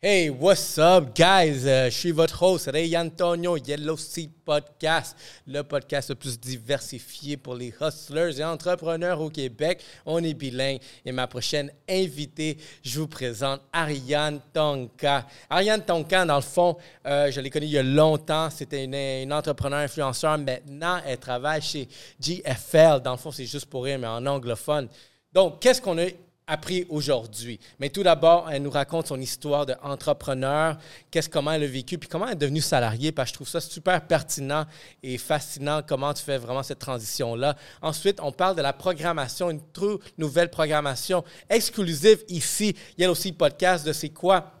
Hey, what's up, guys? Euh, je suis votre host, Ray Antonio, Yellow Seat Podcast, le podcast le plus diversifié pour les hustlers et entrepreneurs au Québec. On est bilingue. Et ma prochaine invitée, je vous présente Ariane Tonka. Ariane Tonka, dans le fond, euh, je l'ai connue il y a longtemps. C'était une, une entrepreneur influenceur. Maintenant, elle travaille chez GFL. Dans le fond, c'est juste pour rire, mais en anglophone. Donc, qu'est-ce qu'on a appris aujourd'hui. Mais tout d'abord, elle nous raconte son histoire d'entrepreneur, qu'est-ce comment elle a vécu, puis comment elle est devenue salariée, parce que je trouve ça super pertinent et fascinant comment tu fais vraiment cette transition-là. Ensuite, on parle de la programmation, une toute nouvelle programmation exclusive ici. Il y a aussi le podcast de c'est quoi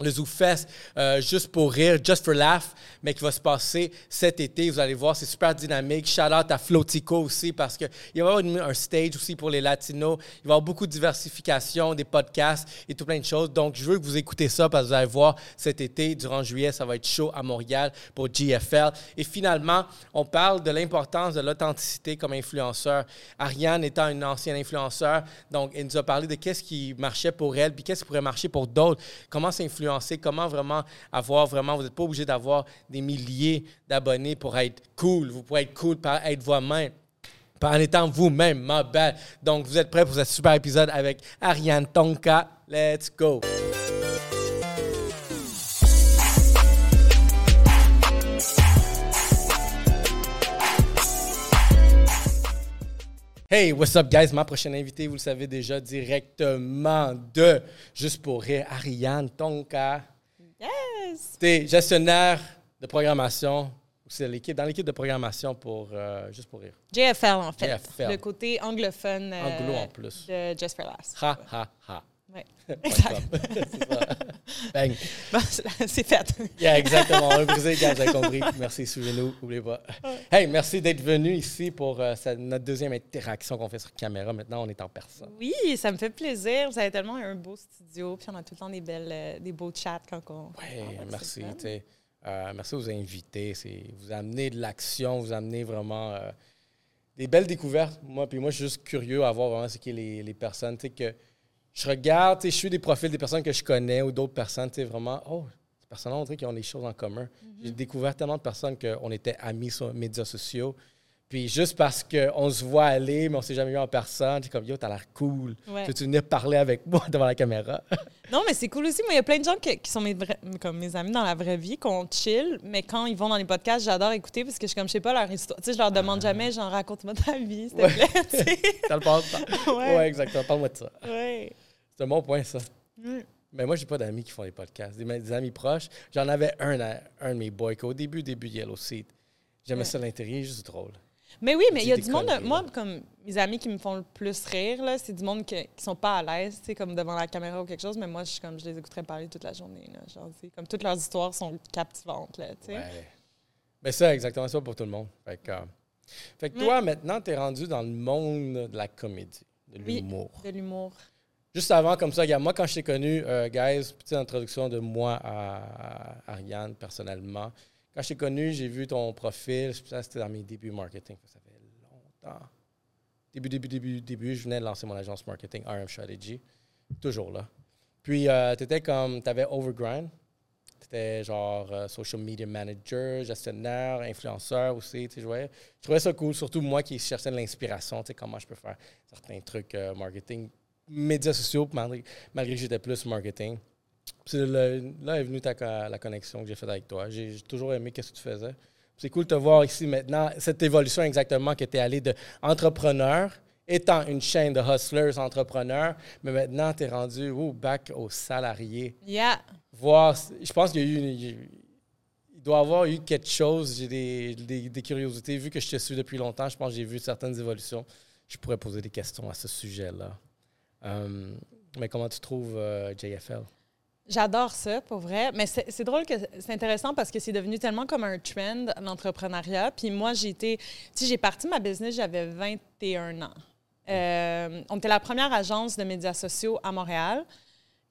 le ZooFest, euh, juste pour rire, just for laugh, mais qui va se passer cet été. Vous allez voir, c'est super dynamique. Shout out à Flotico aussi, parce qu'il va y avoir un stage aussi pour les Latinos. Il va y avoir beaucoup de diversification, des podcasts et tout plein de choses. Donc, je veux que vous écoutez ça, parce que vous allez voir cet été, durant juillet, ça va être chaud à Montréal pour GFL. Et finalement, on parle de l'importance de l'authenticité comme influenceur. Ariane étant une ancienne influenceur, donc elle nous a parlé de qu'est-ce qui marchait pour elle, puis qu'est-ce qui pourrait marcher pour d'autres. Comment s'influencer comment vraiment avoir vraiment, vous n'êtes pas obligé d'avoir des milliers d'abonnés pour être cool. Vous pouvez être cool par être vous-même en étant vous-même, ma bad. Donc, vous êtes prêts pour ce super épisode avec Ariane Tonka? Let's go! Hey, what's up, guys? Ma prochaine invitée, vous le savez déjà, directement de Juste pour rire, Ariane Tonka. Yes! T'es gestionnaire de programmation. C'est l'équipe, dans l'équipe de programmation pour euh, Juste pour rire. JFL, en fait. JFL. Le côté anglophone euh, Anglo en plus. de Just for Last. Ha, ha, ha. Ouais. Exact. Bang. Bon, c'est fait. Yeah, exactement. On a brisé, gars, j'ai compris. Merci, suivez-nous, n'oubliez pas. Hey, merci d'être venu ici pour euh, sa- notre deuxième interaction qu'on fait sur caméra. Maintenant, on est en personne. Oui, ça me fait plaisir. Vous avez tellement un beau studio, puis on a tout le temps des, belles, euh, des beaux chats quand on. Oui, c'est merci. Euh, merci de vous inviter. C'est, vous amenez de l'action, vous amenez vraiment euh, des belles découvertes. Moi, puis moi, je suis juste curieux à voir vraiment ce qui est les, les personnes. Tu sais, que je regarde, tu sais, je suis des profils des personnes que je connais ou d'autres personnes, tu sais, vraiment, oh, ces personnes-là, on dirait qu'ils ont des choses en commun. Mm-hmm. J'ai découvert tellement de personnes qu'on était amis sur les médias sociaux. Puis juste parce qu'on se voit aller, mais on s'est jamais vu en personne, c'est comme, yo, t'as l'air cool. Ouais. Tu veux venir parler avec moi devant la caméra? Non, mais c'est cool aussi. Moi, il y a plein de gens que- qui sont mes, vrais- comme mes amis dans la vraie vie, qu'on chill, mais quand ils vont dans les podcasts, j'adore écouter parce que je, comme, je sais pas leur histoire. Tu sais, je leur demande jamais, genre, raconte-moi ta vie, s'il te plaît. tu ouais, exactement. Parle-moi de ça. ouais. C'est un bon point, ça. Mm. Mais moi, j'ai pas d'amis qui font des podcasts. Des, des amis proches. J'en avais un, à- un de mes boys qu'au début, début Yellow Seat. J'aimais Ouais. ça l'intérieur, juste drôle. Mais oui, mais il y a du monde, moi, comme mes amis qui me font le plus rire, c'est du monde que- qui sont pas à l'aise, comme devant la caméra ou quelque chose, mais moi, je, suis comme, je les écouterais parler toute la journée, là, genre, comme toutes leurs histoires sont captivantes, là, tu sais. Ouais. Mais ça, exactement ça pour tout le monde. Fait que, euh, fait que toi, maintenant, tu es rendu dans le monde de la comédie, de Oui. l'humour. De l'humour. Juste avant, comme ça, regarde, moi, quand je t'ai connu, euh, guys, petite introduction de moi à, Ariane, personnellement. Quand je t'ai connu, j'ai vu ton profil. Ça, c'était dans mes débuts marketing. Ça fait longtemps. Début, début, début, début, je venais de lancer mon agence marketing, RM Strategy. Toujours là. Puis, tu étais comme, tu avais Overgrind. Tu étais genre euh, social media manager, gestionnaire, influenceur aussi. tu je trouvais ça cool, surtout moi qui cherchais de l'inspiration, tu sais, comment je peux faire certains trucs euh, marketing, médias sociaux, malgré, malgré que j'étais plus marketing. Puis le- là est venue ta, la connexion que j'ai faite avec toi. J'ai j'ai toujours aimé ce que tu faisais. C'est cool de te voir ici maintenant, cette évolution exactement que tu es allé de entrepreneur, étant une chaîne de hustlers entrepreneurs, mais maintenant tu es rendu oh, back aux salariés. Yeah. Voir, je pense qu'il y a eu une- il doit y avoir eu quelque chose, j'ai des, des- des curiosités. Vu que je te suis depuis longtemps, je pense que j'ai vu certaines évolutions. Je pourrais poser des questions à ce sujet-là. Euh, mais comment tu trouves euh, JFL? J'adore ça, pour vrai. Mais c'est drôle que c'est intéressant parce que c'est devenu tellement comme un trend, l'entrepreneuriat. Puis moi, j'ai été. Tu j'ai parti ma business, j'avais 21 ans. Euh, on était la première agence de médias sociaux à Montréal.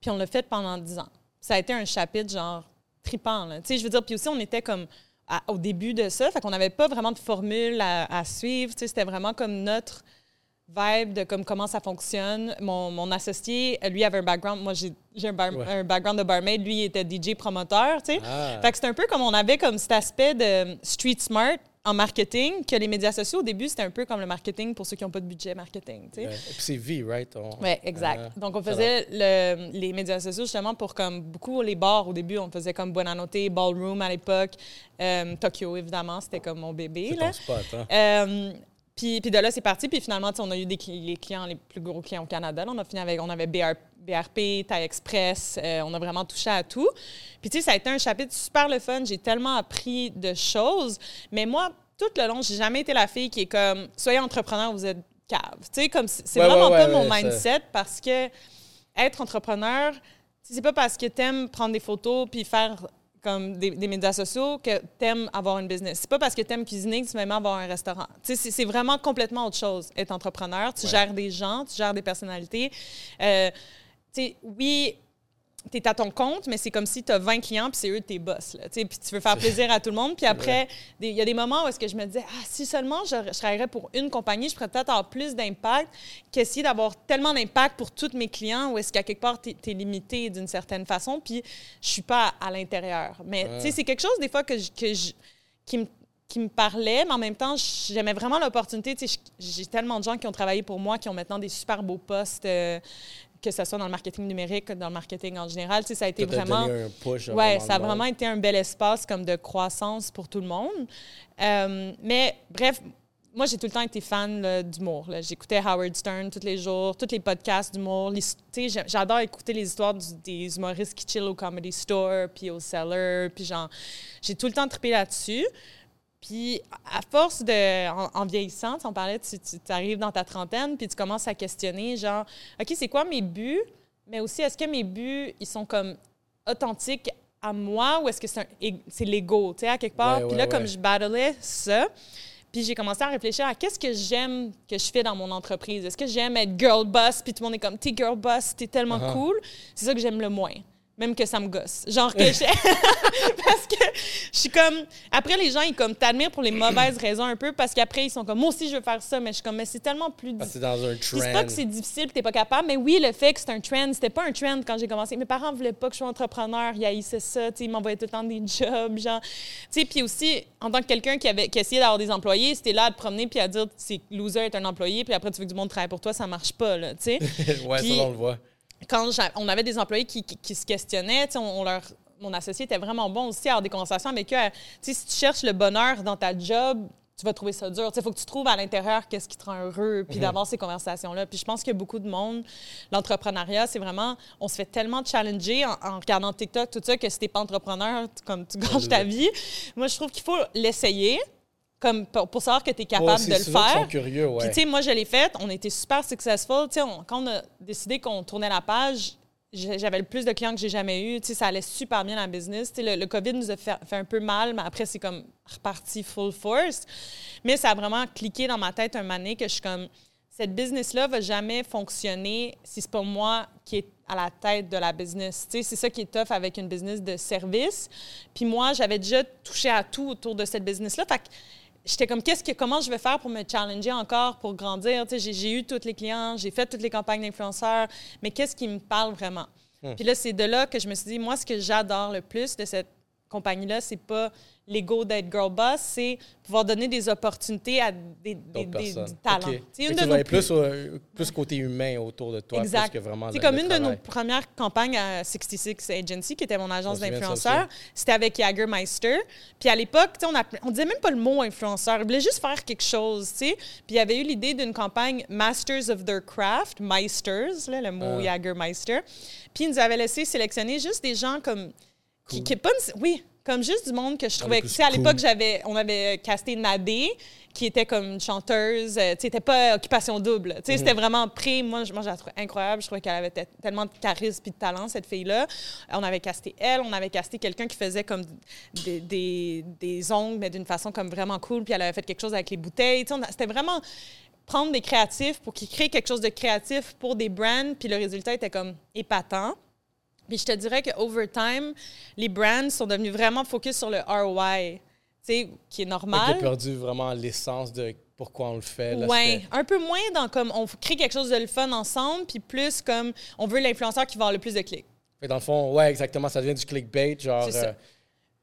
Puis on l'a fait pendant 10 ans. Ça a été un chapitre, genre, tripant. Tu sais, je veux dire, puis aussi, on était comme au début de ça. Fait qu'on n'avait pas vraiment de formule à, à suivre. Tu sais, c'était vraiment comme notre vibe de comme comment ça fonctionne. Mon, mon associé, lui, avait un background. Moi, j'ai un, bar- Ouais. un background de barmaid. Lui, il était DJ promoteur, tu sais. Ah. Fait que c'est un peu comme on avait comme cet aspect de street smart en marketing, que les médias sociaux, au début, c'était un peu comme le marketing pour ceux qui n'ont pas de budget marketing, tu sais. Ouais. Et puis c'est V, right? On- Oui, exact. Ah. Donc, on faisait le- les médias sociaux justement pour comme beaucoup les bars au début. On faisait comme Buonanotte, Ballroom à l'époque, euh, Tokyo évidemment, c'était comme mon bébé. C'est Là. ton spot, hein? Euh, puis, puis de là, c'est parti. Puis finalement, tu sais, on a eu des cli- les clients, les plus gros clients au Canada. là. on a fini avec, on avait BR, BRP, Thai Express. euh, on a vraiment touché à tout. Puis tu sais, ça a été un chapitre super le fun. J'ai tellement appris de choses. Mais moi, tout le long, j'ai jamais été la fille qui est comme, soyez entrepreneur, vous êtes cave. Tu sais, comme, c'est Ouais, vraiment ouais, pas ouais, mon mindset parce que être entrepreneur, tu sais, c'est pas parce que t'aimes prendre des photos puis faire comme des, des médias sociaux que t'aimes avoir une business. C'est pas parce que t'aimes cuisiner que tu vas aimer avoir un restaurant. C'est- vraiment complètement autre chose, être entrepreneur. Tu Ouais. gères des gens, tu gères des personnalités. Euh, oui, tu es à ton compte, mais c'est comme si tu as 20 clients puis c'est eux tes boss. Là, puis tu veux faire plaisir à tout le monde. Puis après, il y a des moments où est-ce que je me disais, ah, si seulement je, je travaillerais pour une compagnie, je pourrais peut-être avoir plus d'impact qu'essayer d'avoir tellement d'impact pour tous mes clients où est-ce qu'à quelque part, tu es, limité d'une certaine façon. Puis je suis pas à, à l'intérieur. Mais tu sais, c'est quelque chose des fois que je- que je- qui me qui me parlait, mais en même temps, j'aimais vraiment l'opportunité. J'ai tellement de gens qui ont travaillé pour moi, qui ont maintenant des super beaux postes, euh, que ce soit dans le marketing numérique, que dans le marketing en général. Tu sais, ça a été Ça vraiment... donné un push, Ouais, ça a vraiment été un bel espace comme de croissance pour tout le monde. Euh, mais bref, moi, j'ai tout le temps été fan d'humour. J'écoutais Howard Stern tous les jours, tous les podcasts d'humour. J'adore écouter les histoires du- des humoristes qui chillent au Comedy Store, puis au Cellar, puis genre, j'ai tout le temps trippé là-dessus. Puis, à force de. En, en vieillissant, on parlait, tu, tu arrives dans ta trentaine, puis tu commences à questionner, genre, OK, c'est quoi mes buts? Mais aussi, est-ce que mes buts, ils sont comme authentiques à moi ou est-ce que c'est l'ego, tu sais, à quelque part? Ouais, puis là, ouais. comme je battlais ça, puis j'ai commencé à réfléchir à qu'est-ce que j'aime que je fais dans mon entreprise? Est-ce que j'aime être girl boss, puis tout le monde est comme, t'es girl boss, t'es tellement Uh-huh. cool? C'est ça que j'aime le moins. Même que ça me gosse. Genre que je... parce que je suis comme... Après, les gens, ils comme t'admirent pour les mauvaises raisons un peu, parce qu'après, ils sont comme, moi aussi, je veux faire ça, mais je suis comme, mais c'est tellement plus... Parce c'est dans un Puis c'est pas trend. que c'est difficile t'es pas capable, mais oui, le fait que c'est un trend, c'était pas un trend quand j'ai commencé. Mes parents voulaient pas que je sois entrepreneur, ils haïssaient ça, ils m'envoyaient tout le temps des jobs, genre. Tu sais, puis aussi, en tant que quelqu'un qui, avait, qui essayait d'avoir des employés, c'était là à te promener puis à dire, c'est loser est un employé, puis après, tu veux que du monde travaille pour toi, ça marche pas, là, tu sais. ouais, Puis- ça, on le voit. Quand on avait des employés qui, qui- qui se questionnaient, tu on, on leur, mon associé était vraiment bon aussi à avoir des conversations avec eux. tu si tu cherches le bonheur dans ta job, tu vas trouver ça dur. Il faut que tu trouves à l'intérieur qu'est-ce qui te rend heureux, puis d'avoir ces conversations-là. Puis je pense que beaucoup de monde, l'entrepreneuriat, c'est vraiment, on se fait tellement challenger en, en regardant TikTok, tout ça, que si t'es pas entrepreneur, tu- comme tu gâches ta vie. Moi, je trouve qu'il faut l'essayer, comme pour, pour savoir que tu es capable Ouais, de le faire. sont curieux, ouais. Puis, tu sais, moi, je l'ai faite. On était super successful. Tu sais, quand on a décidé qu'on tournait la page, j'avais le plus de clients que j'ai jamais eu. Tu sais, ça allait super bien la business. Tu sais, le, le COVID nous a fait, fait un peu mal, mais après, c'est comme reparti full force. Mais ça a vraiment cliqué dans ma tête un donné que je suis comme, cette business-là va jamais fonctionner si c'est pas moi qui est à la tête de la business. Tu sais, c'est ça qui est tough avec une business de service. Puis moi, j'avais déjà touché à tout autour de cette business-là. Fait que j'étais comme, qu'est-ce que, comment je vais faire pour me challenger encore, pour grandir? J'ai, j'ai eu tous les clients, j'ai fait toutes les campagnes d'influenceurs, mais qu'est-ce qui me parle vraiment? Puis là, c'est de là que je me suis dit, moi, ce que j'adore le plus de cette compagnie-là, c'est pas l'ego d'être girl boss, c'est pouvoir donner des opportunités à des, des, D'autres des- personnes. du talent. OK. Tu sais, Fait une de nos plus- plus, euh, plus côté humain autour de toi, Exact. plus que vraiment C'est comme le une de nos premières campagnes à 66 Agency, qui était mon agence d'influenceurs. C'était avec Jagermeister. Puis à l'époque, on, on disait même pas le mot influenceur. Ils voulaient juste faire quelque chose, tu sais. Puis il y avait eu l'idée d'une campagne Masters of their craft, Meisters, là, le mot Ah. Jagermeister. Puis ils nous avaient laissé sélectionner juste des gens comme... Qui, qui est pas une- oui, comme juste du monde que je trouvais... plus Tu sais, à cool. l'époque, j'avais, on avait casté Nadé, qui était comme une chanteuse. euh, tu sais, c'était pas occupation double. Tu sais, c'était vraiment pré. Moi, je, moi, je la trouvais incroyable. Je trouvais qu'elle avait te- tellement de charisme et de talent, cette fille-là. On avait casté elle. On avait casté quelqu'un qui faisait comme des, des, des ongles, mais d'une façon comme vraiment cool. Puis elle avait fait quelque chose avec les bouteilles. Tu sais, c'était vraiment prendre des créatifs pour qu'ils créent quelque chose de créatif pour des brands. Puis le résultat était comme épatant. Puis je te dirais que over time, les brands sont devenus vraiment focus sur le ROI, qui est normal. t'as perdu vraiment l'essence de pourquoi on le fait. C'était- un peu moins dans comme on crée quelque chose de le fun ensemble, puis plus comme on veut l'influenceur qui va avoir le plus de clics. Fait dans le fond, ouais, exactement, ça devient du clickbait, genre, euh,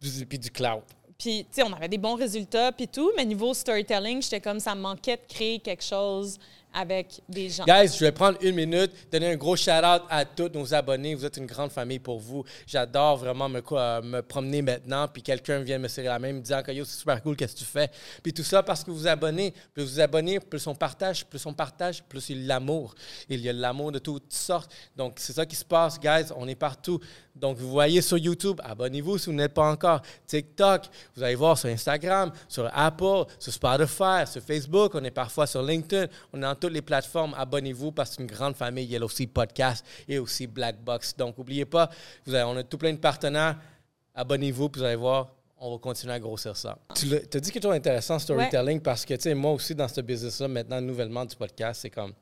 du, puis du cloud. Puis, tu sais, on avait des bons résultats, puis tout, mais niveau storytelling, j'étais comme ça me manquait de créer quelque chose avec des gens. Guys, je vais prendre une minute, donner un gros shout-out à tous nos abonnés. Vous êtes une grande famille pour vous. J'adore vraiment me, me promener maintenant, puis quelqu'un vient me serrer la main, me disant que yo, c'est super cool, qu'est-ce que tu fais? Puis tout ça parce que vous vous abonnez. Plus vous abonnez, plus on partage, plus on partage, plus il y a l'amour. Il y a l'amour de toutes sortes. Donc, c'est ça qui se passe, guys. On est partout. Donc, vous voyez sur YouTube, abonnez-vous si vous n'êtes pas encore. TikTok, vous allez voir sur Instagram, sur Apple, sur Spotify, sur Facebook. On est parfois sur LinkedIn. On est dans toutes les plateformes. Abonnez-vous parce que c'est une grande famille. Il y a aussi Podcast et aussi Black Box. Donc, n'oubliez pas, vous avez- on a tout plein de partenaires. Abonnez-vous, puis vous allez voir, on va continuer à grossir ça. Tu as dit quelque chose d'intéressant, storytelling, parce que, tu sais, moi aussi, dans ce business-là, maintenant, nouvellement du podcast, c'est comme,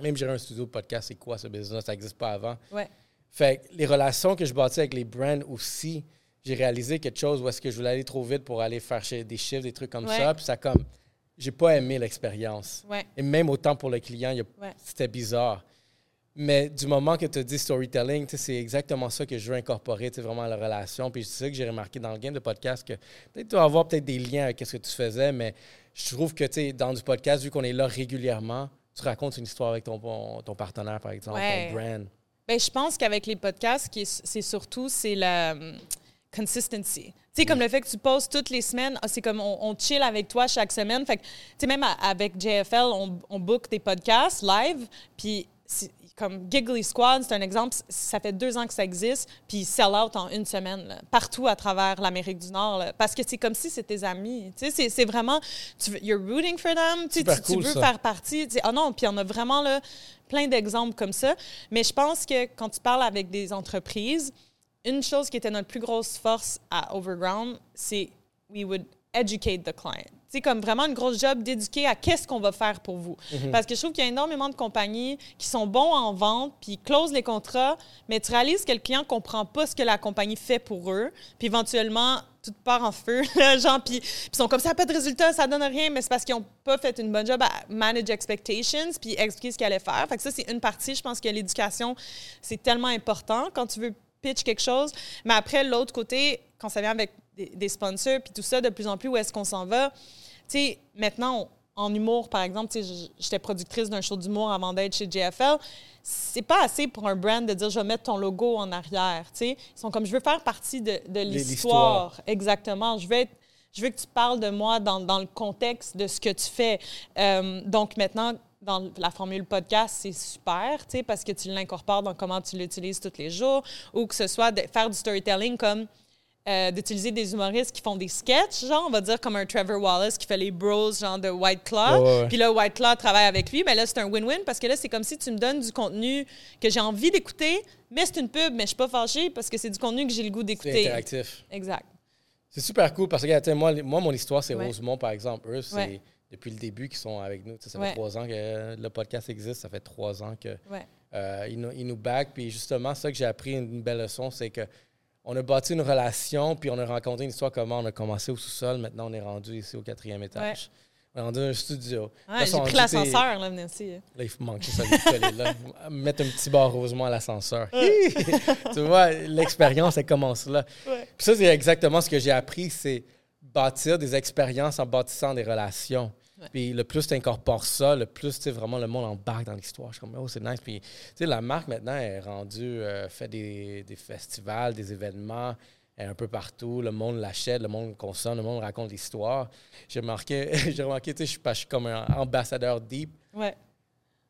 même gérer un studio de podcast, c'est quoi ce business? Ça n'existe pas avant. Ouais. Fait que les relations que je bâtis avec les brands aussi, j'ai réalisé quelque chose où est-ce que je voulais aller trop vite pour aller faire des chiffres, des trucs comme Ouais. ça. Puis ça comme, j'ai pas aimé l'expérience. Ouais. Et même autant pour le client, Ouais. c'était bizarre. Mais du moment que tu dit storytelling, c'est exactement ça que je veux incorporer, vraiment la relation. Puis c'est ça que j'ai remarqué dans le game de podcast, que peut-être tu vas avoir peut-être des liens avec ce que tu faisais, mais je trouve que dans du podcast, vu qu'on est là régulièrement, tu racontes une histoire avec ton, ton partenaire, par exemple, ton brand. Ben, je pense qu'avec les podcasts, c'est surtout c'est la hum, consistency. Tu sais, comme le fait que tu postes toutes les semaines, ah, c'est comme on, on chill avec toi chaque semaine. Fait que, tu sais, même avec JFL, on, on book des podcasts live, puis comme Giggly Squad, c'est un exemple, ça fait deux ans que ça existe, puis sell out en une semaine, là, partout à travers l'Amérique du Nord, là, parce que c'est comme si c'était tes amis. Tu sais, c'est- vraiment, tu veux, you're rooting for them, tu veux ça. faire partie. tu sais, Ah non, puis on a vraiment là, plein d'exemples comme ça. Mais je pense que quand tu parles avec des entreprises, une chose qui était notre plus grosse force à Overground, c'est we would educate the client. C'est comme vraiment une grosse job d'éduquer à qu'est-ce qu'on va faire pour vous. Parce que je trouve qu'il y a énormément de compagnies qui sont bons en vente, puis ils closent les contrats, mais tu réalises que le client comprend pas ce que la compagnie fait pour eux, puis éventuellement, tout part en feu, genre, puis puis ils sont comme ça, pas de résultat, ça donne rien, mais c'est parce qu'ils n'ont pas fait une bonne job à manage expectations, puis expliquer ce qu'ils allaient faire. Fait que ça, c'est une partie. Je pense que l'éducation, c'est tellement important quand tu veux pitch quelque chose. Mais après, l'autre côté, quand ça vient avec des, des sponsors, puis tout ça, de plus en plus, où est-ce qu'on s'en va? Tu sais, maintenant, on- en humour, par exemple, tu sais, j'étais productrice d'un show d'humour avant d'être chez JFL. C'est pas assez pour un brand de dire je vais mettre ton logo en arrière. Tu sais, ils sont comme je veux faire partie de, de l'histoire. Exactement. Je veux être- je veux que tu parles de moi dans, dans le contexte de ce que tu fais. Euh, donc maintenant, dans la formule podcast, c'est super, tu sais, parce que tu l'incorpores dans comment tu l'utilises tous les jours, ou que ce soit de faire du storytelling comme euh, d'utiliser des humoristes qui font des sketchs, genre, on va dire comme un Trevor Wallace qui fait les bros, genre de White Claw. Ouais, ouais, ouais. Puis là, White Claw travaille avec lui. Mais là, c'est un win-win parce que là, c'est comme si tu me donnes du contenu que j'ai envie d'écouter, mais c'est une pub, mais je suis pas fâchée parce que c'est du contenu que j'ai le goût C'est d'écouter. interactif. Exact. C'est super cool parce que regarde, moi, moi, mon histoire, c'est Ouais. Rosemont, par exemple. Eux, c'est depuis le début qu'ils sont avec nous. Ça fait trois ans que le podcast existe. Ça fait trois ans que euh, ils, nous, ils nous back. Puis justement, ça que j'ai appris, une belle leçon, c'est que on a bâti une relation, puis on a rencontré une histoire comment on a commencé au sous-sol. Maintenant, on est rendu ici au quatrième étage. On est rendu dans un studio. Ouais, j'ai pris l'ascenseur, là, venez ici. Là, il faut manquer ça de coller là. Mettre un petit bar Rosemont à l'ascenseur. tu vois, l'expérience, elle commence là. Puis ça, c'est exactement ce que j'ai appris, c'est bâtir des expériences en bâtissant des relations. Puis le plus tu incorpores ça, le plus vraiment le monde embarque dans l'histoire. Je suis comme, oh, c'est nice. Puis la marque maintenant est rendue, euh, fait des, des festivals, des événements un peu partout. Le monde l'achète, le monde consomme, le monde raconte l'histoire. J'ai remarqué, j'ai remarqué, tu sais, je suis pas- je suis comme un ambassadeur deep. Ouais.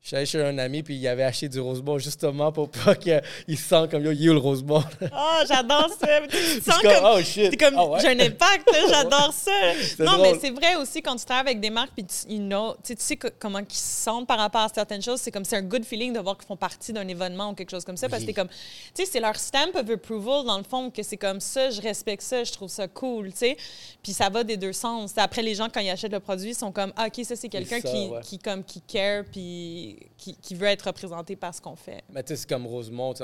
Je suis allé chez un ami, puis il avait acheté du Rosemont justement pour pas qu'il se sente comme yo, you le Rosemont. Oh, j'adore ça. Tu sens comme, comme. oh shit. T'es comme, Ah ouais? j'ai un impact, j'adore ça. Non, drôle. mais c'est vrai aussi quand tu travailles avec des marques, puis tu, you know, tu sais, comment ils se sentent par rapport à certaines choses. C'est comme, c'est un good feeling de voir qu'ils font partie d'un événement ou quelque chose comme ça. Parce que t'es comme, tu sais, c'est leur stamp of approval, dans le fond, que c'est comme ça, je respecte ça, je trouve ça cool, tu sais. Puis ça va des deux sens. Après, les gens, quand ils achètent le produit, ils sont comme, ah, OK, ça, c'est quelqu'un qui, ouais. qui, comme, qui care, puis qui, qui veut être représenté par ce qu'on fait. Mais tu sais, c'est comme Rosemont, tu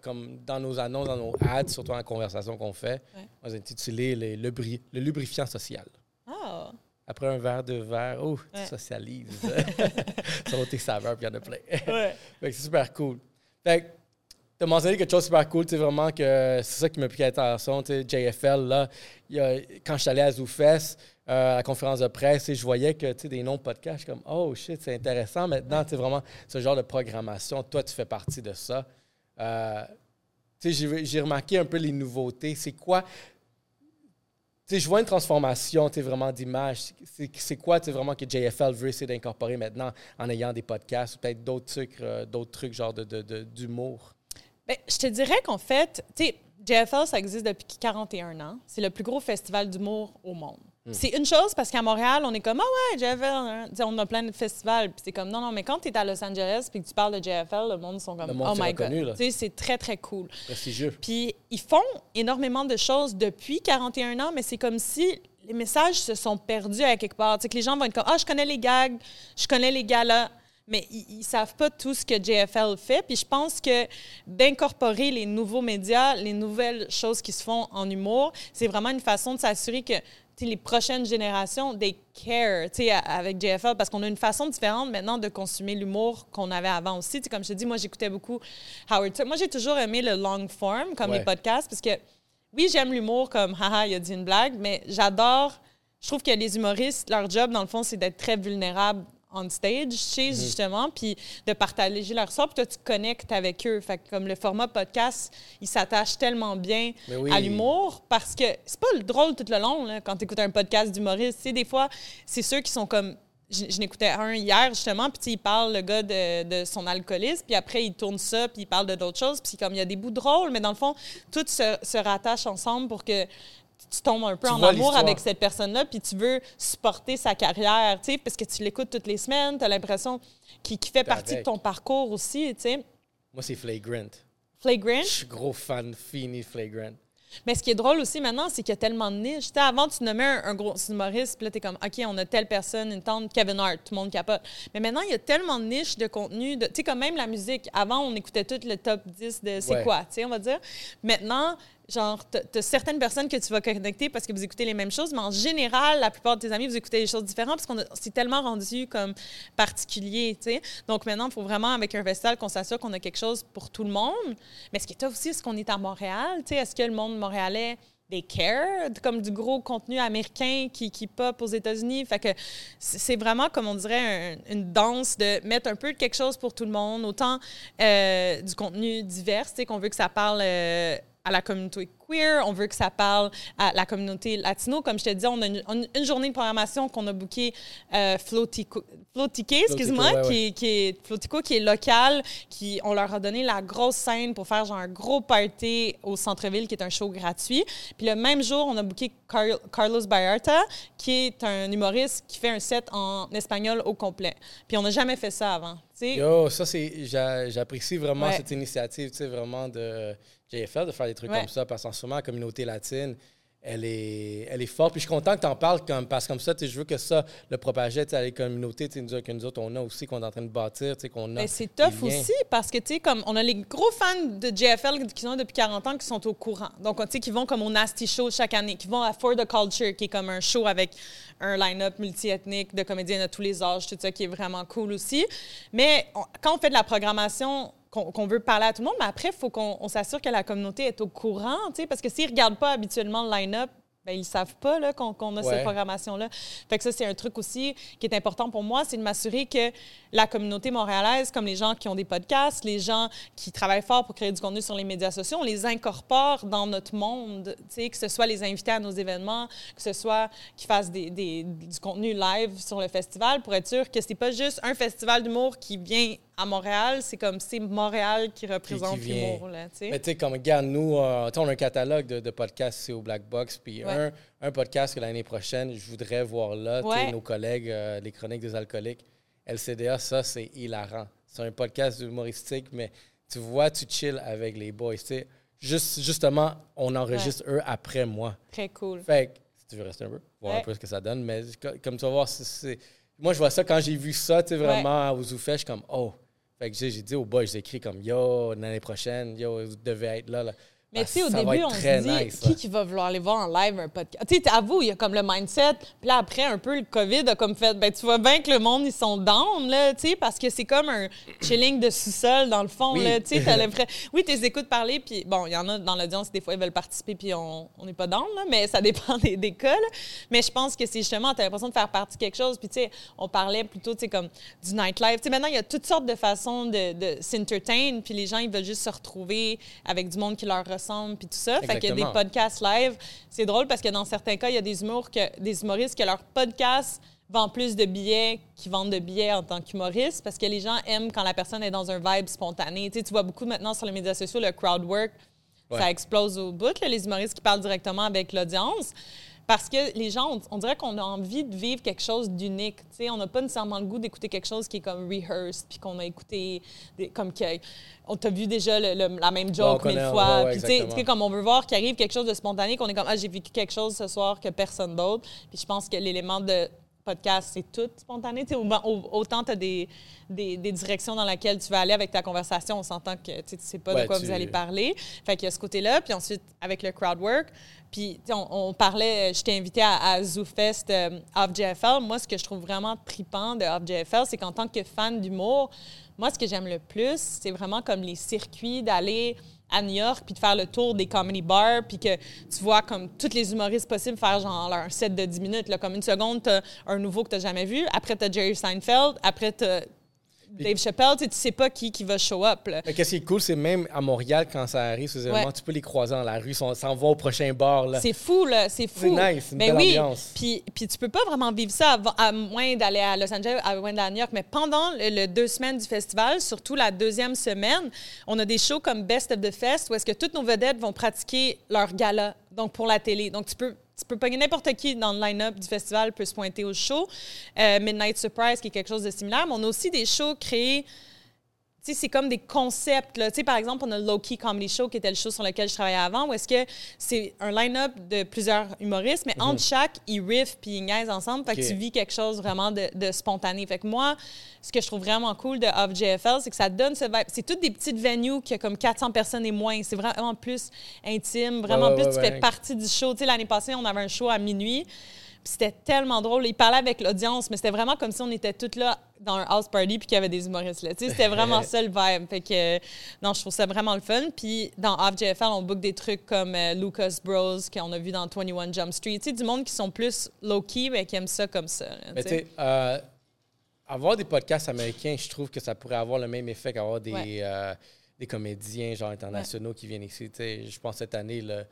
comme dans nos annonces, dans nos ads, surtout dans la conversation qu'on fait, Ouais. on a intitulé les lubri- le lubrifiant social. Ah, après un verre, deux verres, oh, tu socialises. ça va tes saveurs, puis il y en a plein. Ouais. Fait que c'est super cool. Fait que, t'as mentionné quelque chose de super cool, tu sais, vraiment que c'est ça qui m'a pris l'attention, tu sais, JFL, là, il y a- quand je suis allé à ZooFest, euh, à la conférence de presse, et je voyais que, des noms de podcasts, comme, oh shit, c'est intéressant. Maintenant, sais, vraiment, ce genre de programmation, toi, tu fais partie de ça. Euh, j'ai- remarqué un peu les nouveautés. C'est quoi... Je vois une transformation, tu vraiment d'image. C'est c'est quoi, vraiment que JFL veut essayer d'incorporer maintenant en ayant des podcasts ou peut-être d'autres trucs, euh, d'autres trucs genre de- de- de- d'humour? Ben, je te dirais qu'en fait, tu sais, JFL, ça existe depuis 41 ans. C'est le plus gros festival d'humour au monde. C'est une chose parce qu'à Montréal, on est comme, ah ouais, JFL, hein. On a plein de festivals. Puis c'est comme, non, non, mais quand tu es à Los Angeles puis que tu parles de JFL, le monde sont comme, Le monde oh my God. c'est très, très cool. Prestigieux. Puis ils font énormément de choses depuis 41 ans, mais c'est comme si les messages se sont perdus à quelque part. Tu sais, que les gens vont être comme Ah, je connais les gags, je connais les galas, mais ils, ne savent pas tout ce que JFL fait. Puis je pense que d'incorporer les nouveaux médias, les nouvelles choses qui se font en humour, c'est vraiment une façon de s'assurer que les prochaines générations, they care avec JFL parce qu'on a une façon différente maintenant de consommer l'humour qu'on avait avant aussi. Tu sais, comme je te dis, moi, j'écoutais beaucoup Howard Stern. Moi, j'ai toujours aimé le long form, comme Ouais. les podcasts, parce que oui, j'aime l'humour comme haha, il a dit une blague, mais j'adore. Je trouve que les humoristes, leur job, dans le fond, c'est d'être très vulnérables on stage, sais, Mhm. justement, puis de partager leur sort, puis toi, tu connectes avec eux. Fait que comme le format podcast, il s'attache tellement bien oui. à l'humour parce que c'est pas le drôle tout le long, là, quand tu écoutes un podcast d'humoriste. Tu sais, des fois, c'est ceux qui sont comme. Je, je n'écoutais un hier, justement, puis il parle, le gars, de, de son alcoolisme, puis après, il tourne ça, puis il parle de d'autres choses, puis comme il y a des bouts drôles, mais dans le fond, tout se, se rattache ensemble pour que tu tombes un peu Tu en amour avec cette personne-là, puis tu veux supporter sa carrière, tu sais, parce que tu l'écoutes toutes les semaines, tu as l'impression qu'il qu'il fait partie de ton parcours aussi, tu sais. Moi, c'est Flagrant. Flagrant? Je suis gros fan fini Flagrant. Mais ce qui est drôle aussi maintenant, c'est qu'il y a tellement de niches. Tu sais, avant, tu nommais un, un gros humoriste, puis là, tu es comme, OK, on a telle personne, une tante, Kevin Hart, tout le monde capote. Mais maintenant, il y a tellement de niches de contenu. de- Tu sais, comme même la musique. Avant, on écoutait tout le top 10 de c'est Ouais. quoi, tu sais, on va dire. Maintenant, genre, tu as certaines personnes que tu vas connecter parce que vous écoutez les mêmes choses, mais en général, la plupart de tes amis, vous écoutez des choses différentes parce qu'on c'est tellement rendu comme particulier, tu sais. Donc maintenant, il faut vraiment, avec un festival, qu'on s'assure qu'on a quelque chose pour tout le monde. Mais ce qui est tough aussi, c'est qu'on est à Montréal, tu sais? Est-ce que le monde montréalais des care, comme du gros contenu américain qui, qui pop aux États-Unis. Fait que c'est vraiment, comme on dirait, un- une danse de mettre un peu de quelque chose pour tout le monde, autant euh, du contenu divers, tu sais, qu'on veut que ça parle euh, à la communauté queer, on veut que ça parle à la communauté latino. Comme je te disais, on a une, journée de programmation qu'on a booké euh, Flotico, Flotique, excuse-moi, ouais, ouais. qui, est- qui est Flotico, qui est local, qui on leur a donné la grosse scène pour faire genre un gros party au centre-ville, qui est un show gratuit. Puis le même jour, on a booké Car- Carlos Vallarta, qui est un humoriste qui fait un set en espagnol au complet. Puis on n'a jamais fait ça avant. Yo, ça, c'est. J'apprécie vraiment Ouais. cette initiative, tu sais, vraiment de JFL de faire des trucs Ouais. comme ça, parce qu'en ce moment, la communauté latine, elle est, elle est forte. Puis je suis content que tu en parles, comme, parce que comme ça, je veux que ça le propageait à les communautés nous- que nous autres, on a aussi, qu'on est en train de bâtir, tu sais, qu'on a. Mais c'est tough aussi parce que, tu sais, comme on a les gros fans de JFL qui sont depuis 40 ans qui sont au courant. Donc, tu sais, qui vont comme au Nasty Show chaque année, qui vont à For the Culture, qui est comme un show avec un line-up multiethnique de comédiens de tous les âges, tout ça, qui est vraiment cool aussi. Mais on- quand on fait de la programmation, qu'on veut parler à tout le monde, mais après, il faut qu'on on s'assure que la communauté est au courant, parce que s'ils ne regardent pas habituellement le line-up, ben, ils ne savent pas là, qu'on a Ouais. cette programmation-là. Fait que ça, c'est un truc aussi qui est important pour moi, c'est de m'assurer que la communauté montréalaise, comme les gens qui ont des podcasts, les gens qui travaillent fort pour créer du contenu sur les médias sociaux, on les incorpore dans notre monde, que ce soit les invités à nos événements, que ce soit qu'ils fassent des, des- du contenu live sur le festival pour être sûr que c'est pas juste un festival d'humour qui vient à Montréal, c'est comme c'est Montréal qui représente l'humour. Mais tu sais, comme, regarde, nous, euh, on a un catalogue de, de podcasts ici au Black Box. Puis Ouais. un, un podcast que l'année prochaine, je voudrais voir là, Ouais. nos collègues, euh, les chroniques des alcooliques. LCDA, ça, c'est hilarant. C'est un podcast humoristique, mais tu vois, tu chill avec les boys. tu sais. Juste, justement, on enregistre eux après moi. Très cool. Fait que, si tu veux rester un peu, voir un Ouais. peu ce que ça donne. Mais co- comme tu vas voir, c'est- c'est- moi, je vois ça quand j'ai vu ça, tu sais, vraiment, aux Zoufest, je suis comme, oh. J'ai dit aux boys, j'ai écrit comme, yo, l'année prochaine, yo, vous devez être là. là. Mais Ah, tu sais, au ça début, on se dit, nice, qui qui va vouloir aller voir en live un podcast? Tu sais, avoue, il y a comme le mindset. Puis là, après, un peu, le COVID a comme fait, ben tu vois bien que le monde, ils sont down, là, tu sais, parce que c'est comme un chilling de sous-sol, dans le fond, Oui. là, tu sais, t'as l'impression... Oui, tu les écoutes parler, puis bon, il y en a dans l'audience, des fois, ils veulent participer, puis on on n'est pas down, là, mais ça dépend des, des cas, là. Mais je pense que c'est justement, t'as l'impression de faire partie de quelque chose, puis tu sais, on parlait plutôt, tu sais, comme du nightlife. Tu sais, maintenant, il y a toutes sortes de façons de, de s'entertain, puis les gens, ils veulent juste se retrouver avec du monde qui leur ressemble, puis tout ça. Fait qu'il y a des Exactement. podcasts live. C'est drôle parce que dans certains cas, il y a des, humours que, des humoristes que leur podcast vend plus de billets qu'ils vendent de billets en tant qu'humoriste parce que les gens aiment quand la personne est dans un vibe spontané. Tu, sais, tu vois beaucoup maintenant sur les médias sociaux le crowd work, Ouais. ça explose au bout, là, les humoristes qui parlent directement avec l'audience. Parce que les gens, on, on dirait qu'on a envie de vivre quelque chose d'unique. tu sais. On n'a pas nécessairement le goût d'écouter quelque chose qui est comme rehearsed, puis qu'on a écouté, des- comme que on t'a vu déjà le- le- la même joke mille fois. Puis tu sais, comme on veut voir qu'il arrive quelque chose de spontané, qu'on est comme, ah, j'ai vécu quelque chose ce soir que personne d'autre. Puis je pense que l'élément de podcast, c'est tout spontané. Au- au- autant tu as des, des, des directions dans lesquelles tu vas aller avec ta conversation, on s'entend que tu tu sais pas Ouais, de quoi tu- vous allez parler. Fait qu'il y a ce côté-là. Puis ensuite, avec le crowd work, puis on, on parlait, je t'ai invité à, à ZooFest euh, Off JFL. Moi, ce que je trouve vraiment tripant de Off JFL, c'est qu'en tant que fan d'humour, moi, ce que j'aime le plus, c'est vraiment comme les circuits d'aller à New York puis de faire le tour des comedy bars puis que tu vois comme tous les humoristes possibles faire genre leur set de 10 minutes. Là comme une seconde t'as un nouveau que t'as jamais vu. Après t'as Jerry Seinfeld. Après t'as Dave Chappelle tu sais, pas qui qui va show up là. Mais qu'est-ce qui est cool, c'est même à Montréal, quand ça arrive, ces événements, Ouais. tu peux les croiser dans la rue, on s'en va au prochain bar. Là. C'est fou, là. C'est fou. C'est nice, une Ben belle oui. ambiance. Puis, puis tu peux pas vraiment vivre ça à moins d'aller à Los Angeles, à moins d'aller à New York. Mais pendant le, le deux semaines du festival, surtout la deuxième semaine, on a des shows comme Best of the Fest où est-ce que toutes nos vedettes vont pratiquer leur gala, donc pour la télé. Donc tu peux tu peux n'importe qui dans le line-up du festival peut se pointer au show. Euh, Midnight Surprise, qui est quelque chose de similaire. Mais on a aussi des shows créés sais, c'est comme des concepts. Là. Tu sais, par exemple, on a le Low Key Comedy Show, qui était le show sur lequel je travaillais avant, où est-ce que c'est un line-up de plusieurs humoristes, mais entre chaque, ils riff puis ils niaisent ensemble. Fait Mhm. Que tu vis quelque chose vraiment de, de spontané. Fait que moi, ce que je trouve vraiment cool de Off JFL, c'est que ça donne ce vibe. C'est toutes des petites venues qui a comme 400 personnes et moins. C'est vraiment plus intime, vraiment Ouais, ouais, plus ouais, tu fais partie du show. Tu sais, l'année passée, on avait un show à minuit. Puis c'était tellement drôle. Il parlait avec l'audience, mais c'était vraiment comme si on était toutes là dans un house party puis qu'il y avait des humoristes là. C'était vraiment ça le vibe. Fait que, euh, non, je trouve ça vraiment le fun. Puis dans Off JFL, on book des trucs comme euh, Lucas Bros qu'on a vu dans 21 Jump Street. Tu sais, du monde qui sont plus low-key, mais qui aiment ça comme ça. là, Mais tu sais. euh, avoir des podcasts américains, je trouve que ça pourrait avoir le même effet qu'avoir des, Ouais. euh, des comédiens genre internationaux qui viennent ici. Tu sais, je pense cette année, le-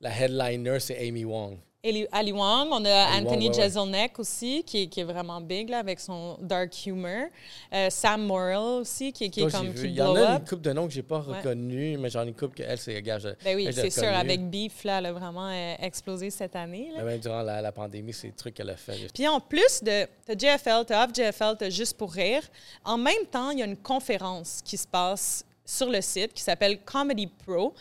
la headliner, c'est Amy Wong. Ali, Ali Wong, on a Ali Anthony Wong, ouais. Jeselnik aussi, qui est, qui est vraiment big là, avec son dark humor. Euh, Sam Morrill aussi, qui, qui est comme qui Il y en a une couple de noms que j'ai pas Ouais. reconnus, mais j'en ai une couple qu'elle, c'est Ben oui, c'est sûr. Avec Beef, là, elle a vraiment euh, explosé cette année. là. Même durant la, la pandémie, c'est le truc qu'elle a fait. Puis en plus de t'as JFL, t'as Off JFL, t'as Juste pour rire, en même temps, il y a une conférence qui se passe sur le site qui s'appelle Comedy Pro.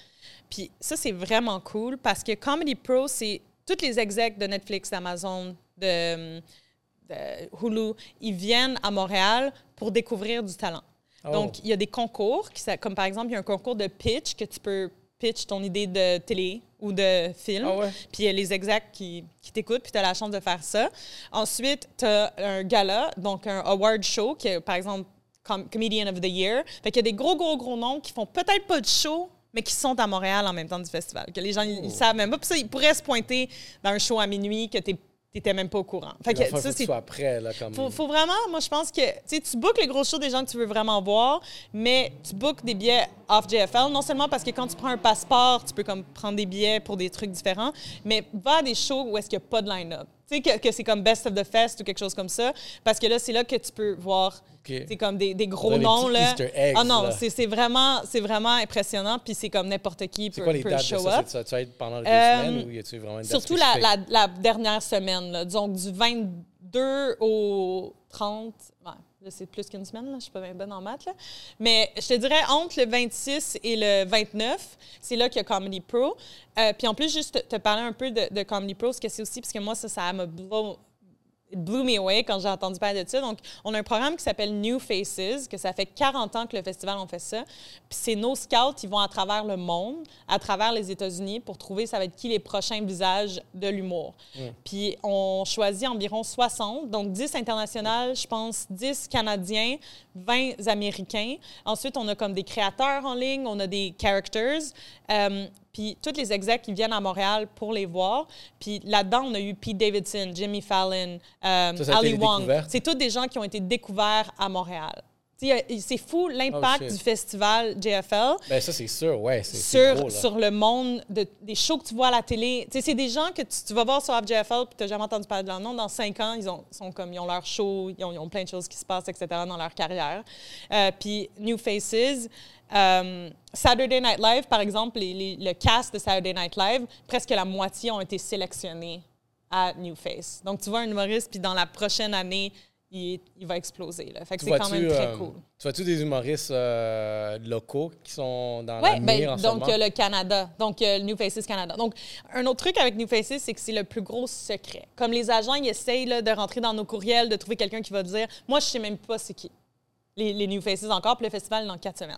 Puis ça, c'est vraiment cool parce que Comedy Pro, c'est tous les execs de Netflix, d'Amazon, de, de Hulu, ils viennent à Montréal pour découvrir du talent. Oh. Donc, il y a des concours, qui, comme par exemple, il y a un concours de pitch que tu peux pitch ton idée de télé ou de film. Ah ouais? Puis il y a les execs qui, qui t'écoutent, puis tu as la chance de faire ça. Ensuite, tu as un gala, donc un award show, qui est par exemple Com- Comedian of the Year. Fait qu'il y a des gros, gros, gros noms qui font peut-être pas de show, mais qui sont à Montréal en même temps du festival. Que les gens, ils, ils savent même pas. Puis ça, ils pourraient se pointer dans un show à minuit que tu n'étais même pas au courant. Fait que ça, faut que tu c'est sois prêt. Là, comme... faut, faut vraiment, moi, je pense que tu bookes les gros shows des gens que tu veux vraiment voir, mais tu bookes des billets off JFL, non seulement parce que quand tu prends un passeport, tu peux comme prendre des billets pour des trucs différents, mais va à des shows où est-ce qu'il n'y a pas de line-up. Tu sais, que, que c'est comme Best of the Fest ou quelque chose comme ça, parce que là, c'est là que tu peux voir c'est comme des, des gros noms. Là. Eggs, ah non, c'est vraiment, vraiment impressionnant, puis c'est comme n'importe qui peut, quoi les peut dates de show ça? up. Ça, tu vas être pendant les deux Euh, semaines ou y a-tu vraiment une date Surtout la, la- la dernière semaine, là, disons du 22 au 30. Ouais, c'est plus qu'une semaine, là, je suis pas bien bonne en maths. Là. Mais je te dirais entre le 26 et le 29, c'est là qu'il y a Comedy Pro. Euh, puis en plus, juste te, parler un peu de, de Comedy Pro, ce que c'est aussi, parce que moi, ça, ça me blow. It blew me away quand j'ai entendu parler de ça. Donc, on a un programme qui s'appelle New Faces, que ça fait 40 ans que le festival on fait ça. Puis c'est nos scouts, ils vont à travers le monde, à travers les États-Unis, pour trouver ça va être qui les prochains visages de l'humour. Puis on choisit environ 60, donc 10 internationales, je pense 10 Canadiens, 20 Américains. Ensuite, on a comme des créateurs en ligne, on a des characters. Euh, puis toutes les execs qui viennent à Montréal pour les voir. Puis là-dedans, on a eu Pete Davidson, Jimmy Fallon, euh, Ça, ça Ali Wong. C'est tous des gens qui ont été découverts à Montréal. C'est fou l'impact Oh, du festival JFL Ben, ça, c'est sûr, ouais. sur, gros, sur le monde de- des shows que tu vois à la télé. C'est des gens que tu, tu vas voir sur FJFL puis tu n'as jamais entendu parler de leur nom. Dans cinq ans, ils ont, sont comme, ils ont leur show, ils ont, ils ont plein de choses qui se passent, etc. dans leur carrière. Euh, puis New Faces, euh, Saturday Night Live, par exemple, les- les- le cast de Saturday Night Live, presque la moitié ont été sélectionnés à New Face. Donc, tu vois un humoriste, puis dans la prochaine année, il, il va exploser. Là. Fait que Tu c'est quand même très euh, cool. Tu vois-tu des humoristes euh, locaux qui sont dans Oui, la mire en donc moment? euh, le Canada, donc le New Faces Canada. Donc, un autre truc avec New Faces, c'est que c'est le plus gros secret. Comme les agents, ils essayent là, de rentrer dans nos courriels, de trouver quelqu'un qui va dire Moi, je sais même pas c'est qui. Les, les New Faces encore, puis le festival est dans quatre semaines.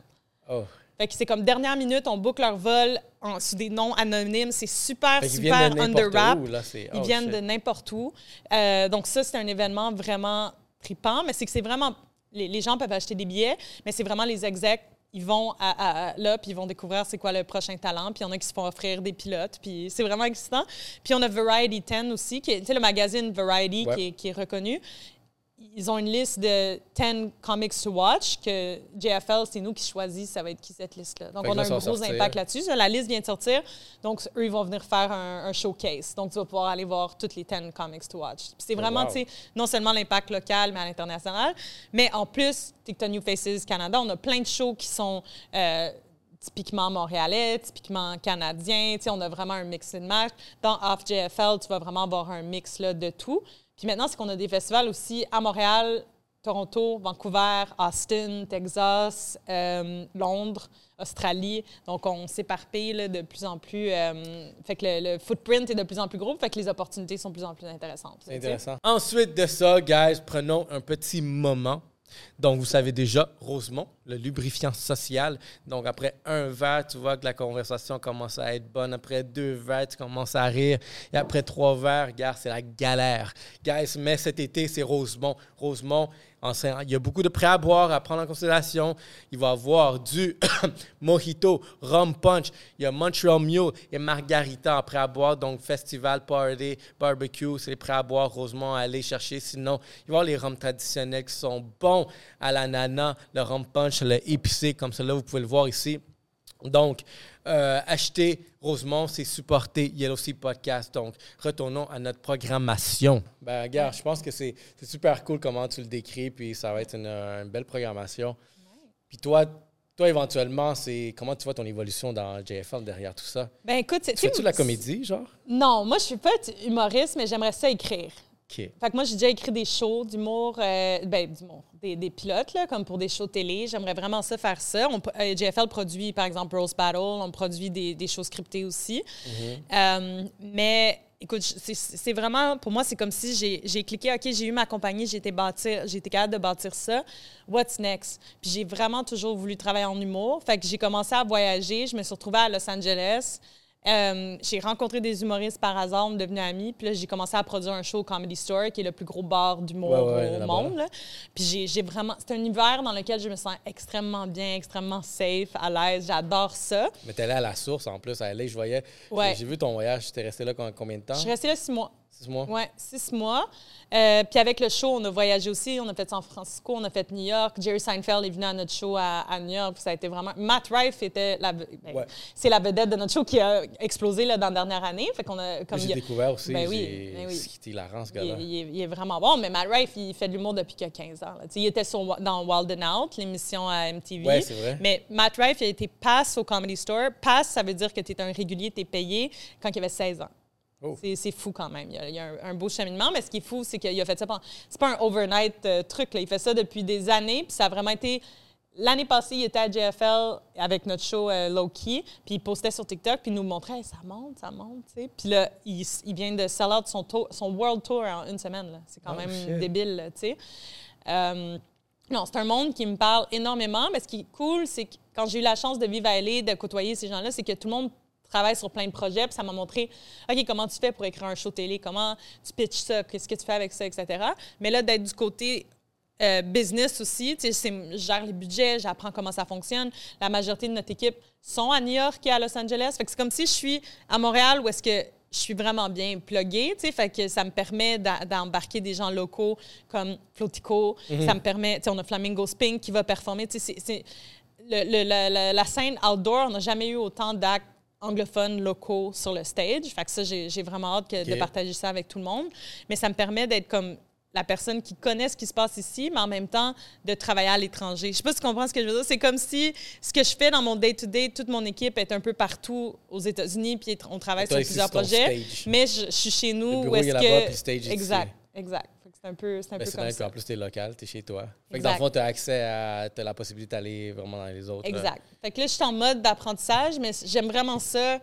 Oh. Fait que c'est comme dernière minute, on boucle leur vol en- sous des noms anonymes. C'est super, Fait qu'ils super viennent de under n'importe où, là. Ils oh, viennent de n'importe où. Euh, donc ça, c'est un événement vraiment tripant, mais c'est que c'est vraiment... Les, les gens peuvent acheter des billets, mais c'est vraiment les execs, ils vont à, à- à- là, puis ils vont découvrir c'est quoi le prochain talent, puis il y en a qui se font offrir des pilotes, puis c'est vraiment excitant. Puis on a Variety 10 aussi, qui est, le magazine Variety Ouais. qui, est, qui est reconnu. Ils ont une liste de 10 comics to watch que JFL, c'est nous qui choisit ça va être qui cette liste-là. Donc, Fait on a un gros sortir. impact là-dessus. La liste vient de sortir. Donc, eux, ils vont venir faire un, un showcase. Donc, tu vas pouvoir aller voir toutes les 10 comics to watch. C'est vraiment, wow. tu sais, non seulement l'impact local, mais à l'international, mais en plus, TikTok New Faces Canada, on a plein de shows qui sont euh, typiquement montréalais, typiquement canadiens. Tu sais, on a vraiment un mix and match. Dans Off JFL, tu vas vraiment avoir un mix là, de tout. Puis maintenant, c'est qu'on a des festivals aussi à Montréal, Toronto, Vancouver, Austin, Texas, euh, Londres, Australie. Donc, on s'éparpille de plus en plus. euh, fait que le, footprint est de plus en plus gros, fait que les opportunités sont de plus en plus intéressantes. Intéressant. Ensuite de ça, guys, prenons un petit moment. Donc, vous savez déjà, Rosemont, le lubrifiant social. Donc, après un verre, tu vois que la conversation commence à être bonne. Après deux verres, tu commences à rire. Et après trois verres, regarde, c'est la galère. Guys, mais cet été, c'est Rosemont. Rosemont, il y a beaucoup de prêts à boire à prendre en considération. Il va y avoir du mojito, rum punch, il y a Montreal Mule et Margarita en prêt à boire. Donc, festival, party, barbecue, c'est les prêts à boire. Rosemont, à aller chercher. Sinon, il va y avoir les rums traditionnels qui sont bons à l'ananas, le rum punch, le épicé, comme cela, vous pouvez le voir ici. Donc, euh, acheter Rosemont, c'est supporter Yellow Sea Podcast. Donc, retournons à notre programmation. Ben, regarde, je pense que c'est super cool comment tu le décris, puis ça va être une, une belle programmation. Puis toi, toi, éventuellement, c'est comment tu vois ton évolution dans JFL derrière tout ça? Ben écoute, c'est- Tu fais-tu de la comédie, genre? Non, moi, je suis pas humoriste, mais j'aimerais ça écrire. Fait que moi, j'ai déjà écrit des shows d'humour, euh, ben, d'humour, des, des pilotes, là, comme pour des shows télé. J'aimerais vraiment ça faire ça. On, euh, JFL produit, par exemple, Rose Battle. On produit des, des shows scriptées aussi. Euh, mais écoute, c'est- c'est vraiment, pour moi, c'est comme si j'ai- j'ai cliqué, OK, j'ai eu ma compagnie, j'ai été, bâtir- j'ai été capable de bâtir ça. What's next? Puis j'ai vraiment toujours voulu travailler en humour. Fait que j'ai commencé à voyager. Je me suis retrouvée à Los Angeles. Euh, j'ai rencontré des humoristes par hasard, on est devenus amis. Puis là, j'ai commencé à produire un show au Comedy Store, qui est le plus gros bar d'humour Ouais, ouais, au monde. là. Puis j'ai- vraiment... C'est un univers dans lequel je me sens extrêmement bien, extrêmement safe, à l'aise. J'adore ça. Mais t'es allé à la source en plus, à LA, je voyais. Ouais. J'ai vu ton voyage, t'es resté là com- combien de temps? Je suis restée là six mois. Six mois? Ouais, six mois. Euh, puis avec le show, on a voyagé aussi. On a fait San Francisco, on a fait New York. Jerry Seinfeld est venu à notre show à, à New York. Ça a été vraiment. Matt Rife était la. ben, Ouais. C'est la vedette de notre show qui a explosé là, dans la dernière année. Fait qu'on a comme J'ai il a- découvert aussi. Ben oui, ben oui. Hilarant, ce il, est- gars-là. il est, il est vraiment bon. Mais Matt Rife, il fait de l'humour depuis qu'il a 15 ans. là. Il était sur- dans Wild and Out, l'émission à MTV. Ouais, c'est vrai. Mais Matt Rife, il a été pass au Comedy Store. Pass, ça veut dire que tu es un régulier, tu es payé quand il avait 16 ans. Oh. C'est- fou quand même. Il y a, il y a un, un beau cheminement, mais ce qui est fou, c'est qu'il a fait ça pendant. C'est pas un overnight euh, truc, là. Il fait ça depuis des années, puis ça a vraiment été L'année passée, il était à JFL avec notre show euh, Low Key, puis il postait sur TikTok, puis il nous montrait ça monte, ça monte, sais. Puis là, il, il, vient de sell out son, son World Tour en une semaine. C'est quand oh, même débile, tu sais. Euh, non, c'est un monde qui me parle énormément, mais ce qui est cool, c'est que quand j'ai eu la chance de vivre à LA, de côtoyer ces gens-là, c'est que tout le monde travaille sur plein de projets, puis ça m'a montré, OK, comment tu fais pour écrire un show télé, comment tu pitches ça, qu'est-ce que tu fais avec ça, etc. Mais là, d'être du côté euh, business aussi. Tu sais, je gère les budgets, j'apprends comment ça fonctionne. La majorité de notre équipe sont à New York et à Los Angeles. Fait que c'est comme si je suis à Montréal où est-ce que je suis vraiment bien pluguée, tu sais, fait que ça me permet d'embarquer des gens locaux comme Flotico. Mm-hmm. Ça me permet, tu sais, on a Flamingo Spin qui va performer. Tu sais, c'est, la, scène outdoor, on n'a jamais eu autant d'actes anglophones locaux sur le stage. Fait que ça, j'ai, vraiment hâte de partager ça avec tout le monde. Mais ça me permet d'être comme la personne qui connaît ce qui se passe ici, mais en même temps de travailler à l'étranger. Je sais pas si tu comprends ce que je veux dire. C'est comme si ce que je fais dans mon day-to-day, toute mon équipe est un peu partout aux États-Unis, puis on travaille sur plusieurs projets. Mais je, suis chez nous. Le où est-ce que... stage exact, exact. C'est un peu, c'est un peu comme ça. en plus, tu es local, tu es chez toi. Fait que dans le fond, tu as accès à as la possibilité d'aller vraiment dans les autres. Exact. Fait que là, je suis en mode d'apprentissage, mais j'aime vraiment ça.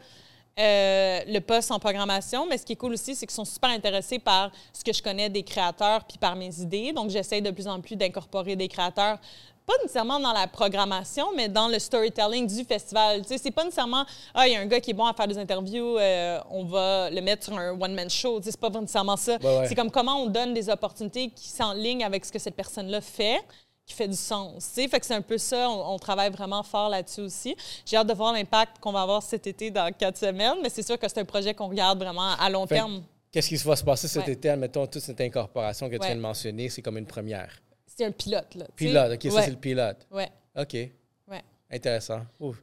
Euh, le poste en programmation, mais ce qui est cool aussi, c'est qu'ils sont super intéressés par ce que je connais des créateurs puis par mes idées. Donc, j'essaie de plus en plus d'incorporer des créateurs pas nécessairement dans la programmation, mais dans le storytelling du festival. Tu sais, c'est pas nécessairement ah il y a un gars qui est bon à faire des interviews, euh, on va le mettre sur un one man show. Tu sais, c'est pas nécessairement ça. C'est comme comment on donne des opportunités qui sont en ligne avec ce que cette personne-là fait qui fait du sens. Fait que c'est un peu ça, on, travaille vraiment fort là-dessus aussi. J'ai hâte de voir l'impact qu'on va avoir cet été dans quatre semaines, mais c'est sûr que c'est un projet qu'on regarde vraiment à long terme. Qu'est-ce qui va se passer cet été? Admettons, toute cette incorporation que tu viens de mentionner, c'est comme une première. C'est un pilote, là. Pilote, OK, ça, c'est le pilote. Oui. OK. Ouais. Intéressant. Ouf.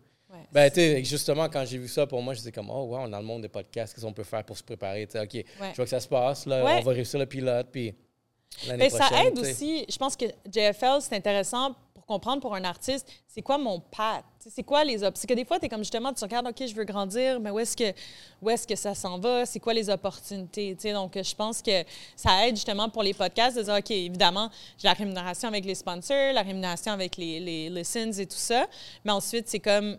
Ben, tu justement, quand j'ai vu ça, pour moi, je disais comme, oh, wow, on a le monde des podcasts, qu'est-ce qu'on peut faire pour se préparer? OK, je vois que ça se passe, là, on va réussir le pilote, puis mais ça aide aussi. Je pense que JFL, c'est intéressant comprendre pour un artiste, c'est quoi mon path? C'est quoi les options? que des fois, tu es comme justement, tu regardes, OK, je veux grandir, mais où est-ce que, où est que ça s'en va? C'est quoi les opportunités? donc, je pense que ça aide justement pour les podcasts de dire, OK, évidemment, j'ai la rémunération avec les sponsors, la rémunération avec les, les et tout ça. Mais ensuite, c'est comme,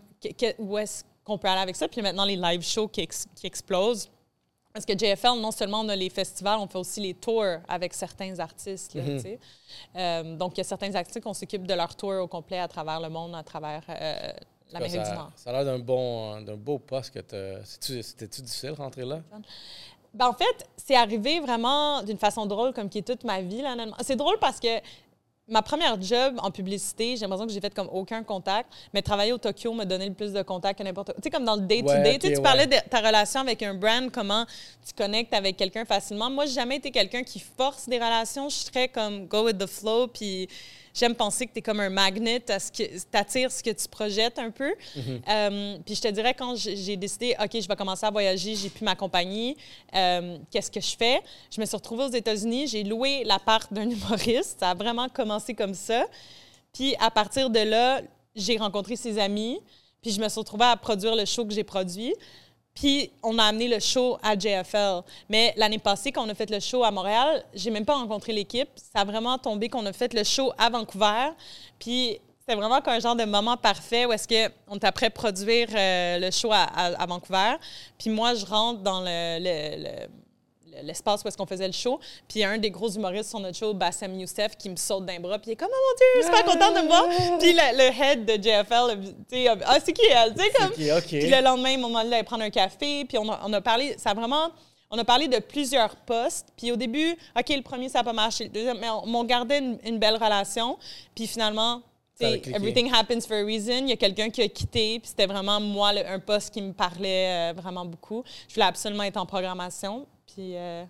où est-ce qu'on peut aller avec ça? Puis maintenant, les live shows qui, qui explosent parce que JFL, non seulement on a les festivals, on fait aussi les tours avec certains artistes. Mhm. Euh, donc, il y a certains artistes qu'on s'occupe de leur tour au complet à travers le monde, à travers euh, l'Amérique du Nord. Ça a l'air d'un bon, d'un beau poste que C'était-tu difficile de rentrer là? Ben, en fait, c'est arrivé vraiment d'une façon drôle, comme qui est toute ma vie. C'est drôle parce que ma première job en publicité, j'ai l'impression que j'ai fait comme aucun contact, mais travailler au Tokyo m'a donné le plus de contacts que n'importe quoi. Tu sais, comme dans le day-to-day, tu parlais de ta relation avec un brand, comment tu connectes avec quelqu'un facilement. Moi, j'ai jamais été quelqu'un qui force des relations. Je suis très comme go with the flow, puis j'aime penser que tu es comme un magnet, à ce que tu attires ce que tu projettes un peu. Mhm. Euh, puis je te dirais, quand j'ai décidé, OK, je vais commencer à voyager, j'ai plus ma compagnie, euh, qu'est-ce que je fais? Je me suis retrouvée aux États-Unis, j'ai loué l'appart d'un humoriste. Ça a vraiment commencé comme ça. Puis à partir de là, j'ai rencontré ses amis, puis je me suis retrouvée à produire le show que j'ai produit. Puis on a amené le show à JFL. Mais l'année passée, quand on a fait le show à Montréal, j'ai même pas rencontré l'équipe. Ça a vraiment tombé qu'on a fait le show à Vancouver. Puis c'est vraiment un genre de moment parfait où est-ce qu'on est après produire euh, le show à, Vancouver. Puis moi, je rentre dans le l'espace où est-ce qu'on faisait le show. Puis un des gros humoristes sur notre show, Bassem Youssef, qui me saute d'un bras. Puis il est comme, oh mon Dieu, super content de me voir. Puis le, head de JFL, tu sais, ah, c'est qui elle? Tu sais, comme. Puis le lendemain, mon moment d'aller prendre un café. Puis on a, on a parlé, ça a vraiment. On a parlé de plusieurs postes. Puis au début, OK, le premier, ça n'a pas marché. Le deuxième, mais on, gardait une, belle relation. Puis finalement, everything happens for a reason. Il y a quelqu'un qui a quitté, puis c'était vraiment moi un poste qui me parlait euh, vraiment beaucoup. Je voulais absolument être en programmation. Puis, euh,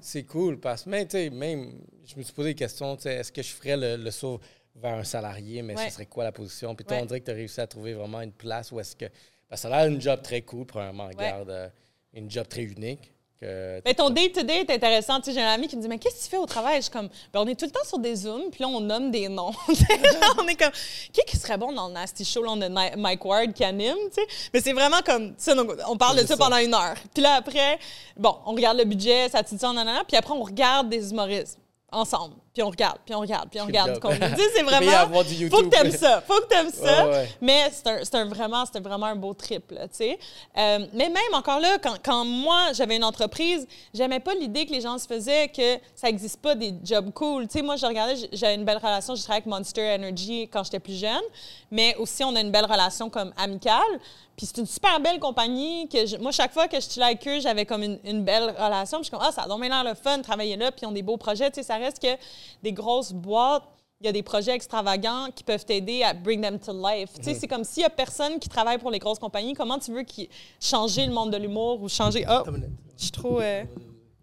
C'est cool parce que, même, même, je me suis posé des questions, est-ce que je ferais le, saut vers un salarié, mais ce serait quoi la position? Puis toi, on dirait que tu as réussi à trouver vraiment une place où est-ce que. Parce que ça a l'air une job très cool, premièrement, regarde, euh, une job très unique mais ton day-to-day est intéressant. j'ai un ami qui me dit Mais qu'est-ce que tu fais au travail? Je suis comme ben, On est tout le temps sur des Zooms, puis là, on nomme des noms. on est comme Qui qui serait bon dans le Nasty Show On a Mike Ward qui anime. sais? Mais c'est vraiment comme ça. on parle de ça, pendant une heure. Puis là, après, bon, on regarde le budget, ça te dit, puis après, on regarde des humoristes ensemble. Puis on regarde, puis on regarde, puis on regarde. c'est vraiment. Faut que t'aimes ça, faut que t'aimes ça. Ouais, ouais. Mais c'est un, vraiment, c'était vraiment un beau trip, là, tu sais. Euh, mais même encore là, quand, quand moi, j'avais une entreprise, j'aimais pas l'idée que les gens se faisaient que ça existe pas des jobs cool. Tu sais, moi, je regardais, j'avais une belle relation, je travaillais avec Monster Energy quand j'étais plus jeune, mais aussi, on a une belle relation comme amicale. Puis c'est une super belle compagnie que je- moi, chaque fois que je suis avec eux, j'avais comme une, une belle relation. Puis je suis comme, ah, ça a donc l'air le fun de travailler là, puis ils ont des beaux projets. Tu sais, ça reste que des grosses boîtes, il y a des projets extravagants qui peuvent t'aider à bring them to life. Tu sais, c'est comme s'il y a personne qui travaille pour les grosses compagnies, comment tu veux changer le monde de l'humour ou changer... Oh, je suis trop, euh,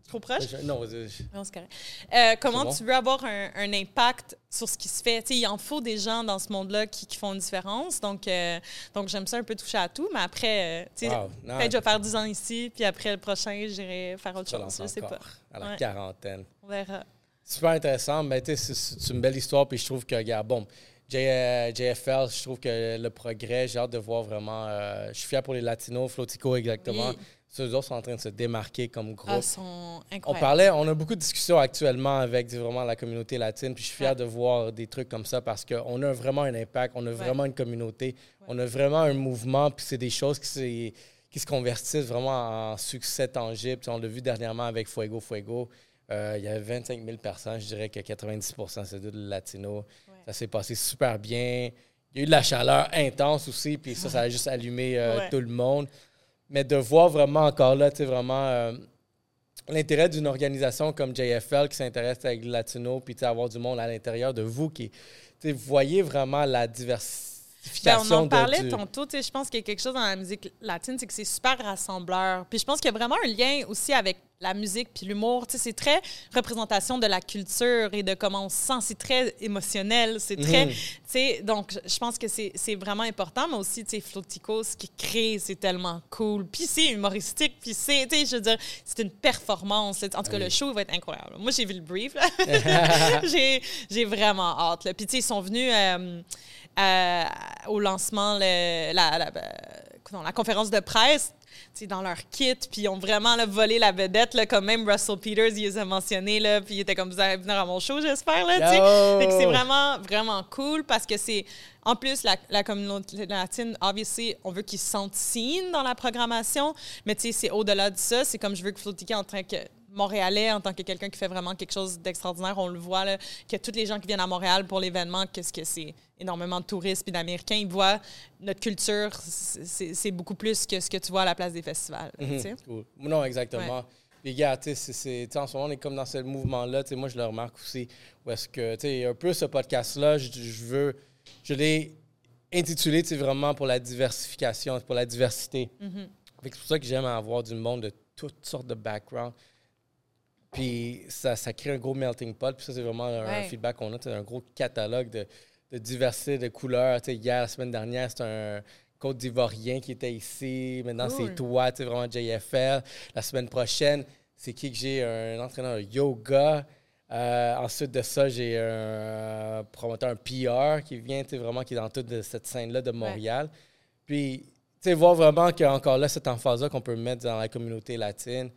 trop proche? Je- Non, je- je- Non, c'est correct. Euh, comment bon. tu veux avoir un, un impact sur ce qui se fait? Tu sais, il en faut des gens dans ce monde-là qui, qui font une différence. Donc, euh, donc j'aime ça un peu toucher à tout. Mais après, euh, tu Wow, peut-être je vais faire 10 ans ici, puis après le prochain, j'irai faire autre chose. Je sais encore pas. À la Ouais. quarantaine. On verra. Super intéressant. Mais tu sais, c'est une belle histoire. Puis je trouve que, regarde, bon, J- JFL, je trouve que le progrès, j'ai hâte de voir vraiment. euh, je suis fier pour les Latinos, Flotico exactement. Oui. Ceux autres sont en train de se démarquer comme groupe. Ah, sont On parlait, on a beaucoup de discussions actuellement avec vraiment la communauté latine, puis je suis fier Ouais. de voir des trucs comme ça parce qu'on a vraiment un impact, on a vraiment une communauté, on a vraiment un mouvement, puis c'est des choses qui, qui se convertissent vraiment en succès tangible. Puis on l'a vu dernièrement avec Fuego Fuego. Euh, il y avait 25 000 personnes, je dirais que 90% c'est de latinos. Ça s'est passé super bien. Il y a eu de la chaleur intense aussi, puis ça, ça a juste allumé euh, tout le monde. Mais de voir vraiment encore là, tu sais, vraiment euh, l'intérêt d'une organisation comme JFL qui s'intéresse avec le latino, puis avoir du monde à l'intérieur de vous qui, tu voyez vraiment la Ben, on en de- parlait du- tantôt, tu sais, je pense qu'il y a quelque chose dans la musique latine, c'est que c'est super rassembleur. Puis je pense qu'il y a vraiment un lien aussi avec la musique puis l'humour. Tu sais, c'est très représentation de la culture et de comment on se sent. C'est très émotionnel. C'est très, Mhm. tu sais, donc je- pense que c'est vraiment important, mais aussi, tu sais, Flotico, ce qu'il crée, c'est tellement cool. Puis c'est humoristique, puis c'est, tu sais, je veux dire, c'est une performance. En tout cas, le show va être incroyable. Moi, j'ai vu le brief, j'ai j'ai vraiment hâte. là. Puis, tu sais, ils sont venus euh, euh, au lancement, le- la, la, non, la conférence de presse. dans leur kit, puis ils ont vraiment là, volé la vedette, là, comme même Russell Peters, il les a mentionnés, là, puis il était comme, vous allez venir à mon show, j'espère, là, c'est vraiment, vraiment cool parce que c'est. En plus, la, la communauté latine, obviously, on veut qu'ils se sentent dans la programmation, mais tu sais, c'est au-delà de ça. C'est comme je veux que Flotika, en tant que Montréalais, en tant que quelqu'un qui fait vraiment quelque chose d'extraordinaire, on le voit, là, que tous les gens qui viennent à Montréal pour l'événement, qu'est-ce que c'est énormément de touristes et d'Américains, ils voient notre culture, c'est beaucoup plus que ce que tu vois à la place des festivals. Mhm, cool. Non, exactement. Gars, tu sais, c'est- tu sais, en ce moment, on est comme dans ce mouvement-là. Tu sais, moi, je le remarque aussi. Où est-ce que, tu sais, un peu ce podcast-là, je, je veux. Je l'ai intitulé, tu sais, vraiment pour la diversification, pour la diversité. Que C'est pour ça que j'aime avoir du monde de toutes sortes de backgrounds. Puis, ça, ça crée un gros melting pot. Puis, ça, c'est vraiment un, Ouais. feedback qu'on a. sais, un gros catalogue de, de diversité de couleurs. Hier, la semaine dernière, c'était un Côte d'Ivoirien qui était ici. Maintenant, Cool. c'est toi, tu vraiment JFL. La semaine prochaine, c'est qui que j'ai? Un entraîneur de yoga. Euh, ensuite de ça, j'ai un euh, promoteur, un PR qui vient, vraiment, qui est dans toute cette scène-là de Montréal. Puis, tu sais, voir vraiment qu'encore là, cette emphase-là qu'on peut mettre dans la communauté latine,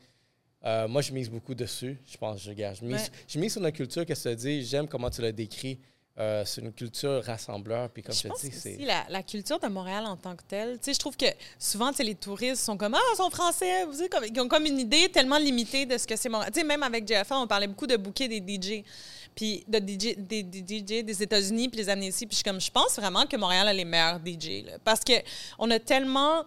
euh, moi, je mise beaucoup dessus. Je pense, je regarde. Je mise, Ouais. je mise sur notre culture, que tu dis. J'aime comment tu l'as décrit. Euh, c'est une culture rassembleur. Puis, comme je, pense dis, aussi c'est. la, la culture de Montréal en tant que telle. Tu sais, je trouve que souvent, tu sais, les touristes sont comme Ah, ils sont français. Vous savez, comme, ils ont comme une idée tellement limitée de ce que c'est Montréal. Tu sais, même avec JFL, on parlait beaucoup de bouquets des DJ. Puis de DJ, des, des DJ des États-Unis, puis les amener ici. Puis je suis comme, je pense vraiment que Montréal a les meilleurs DJ. là. parce que on a tellement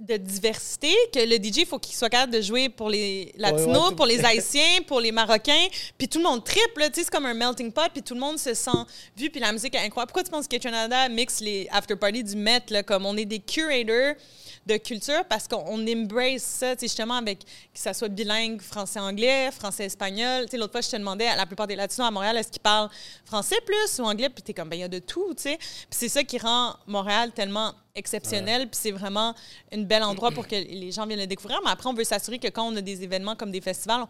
de diversité que le DJ, il faut qu'il soit capable de jouer pour les Latinos, Ouais, ouais, tout- pour les Haïtiens, pour les Marocains, puis tout le monde triple, tu sais, c'est comme un melting pot, puis tout le monde se sent vu, puis la musique est incroyable. Pourquoi tu penses que Canada mixe les after-parties du Met, là, comme on est des curators de culture parce qu'on on embrace ça, tu sais, justement, avec que ça soit bilingue, français-anglais, français-espagnol. L'autre fois, je te demandais, à la plupart des Latinos à Montréal, est-ce qu'ils parlent français plus ou anglais? Puis t'es comme, ben, il y a de tout, tu sais. Puis c'est ça qui rend Montréal tellement exceptionnel, puis c'est vraiment un bel endroit pour que les gens viennent le découvrir. Mais après, on veut s'assurer que quand on a des événements comme des festivals, on-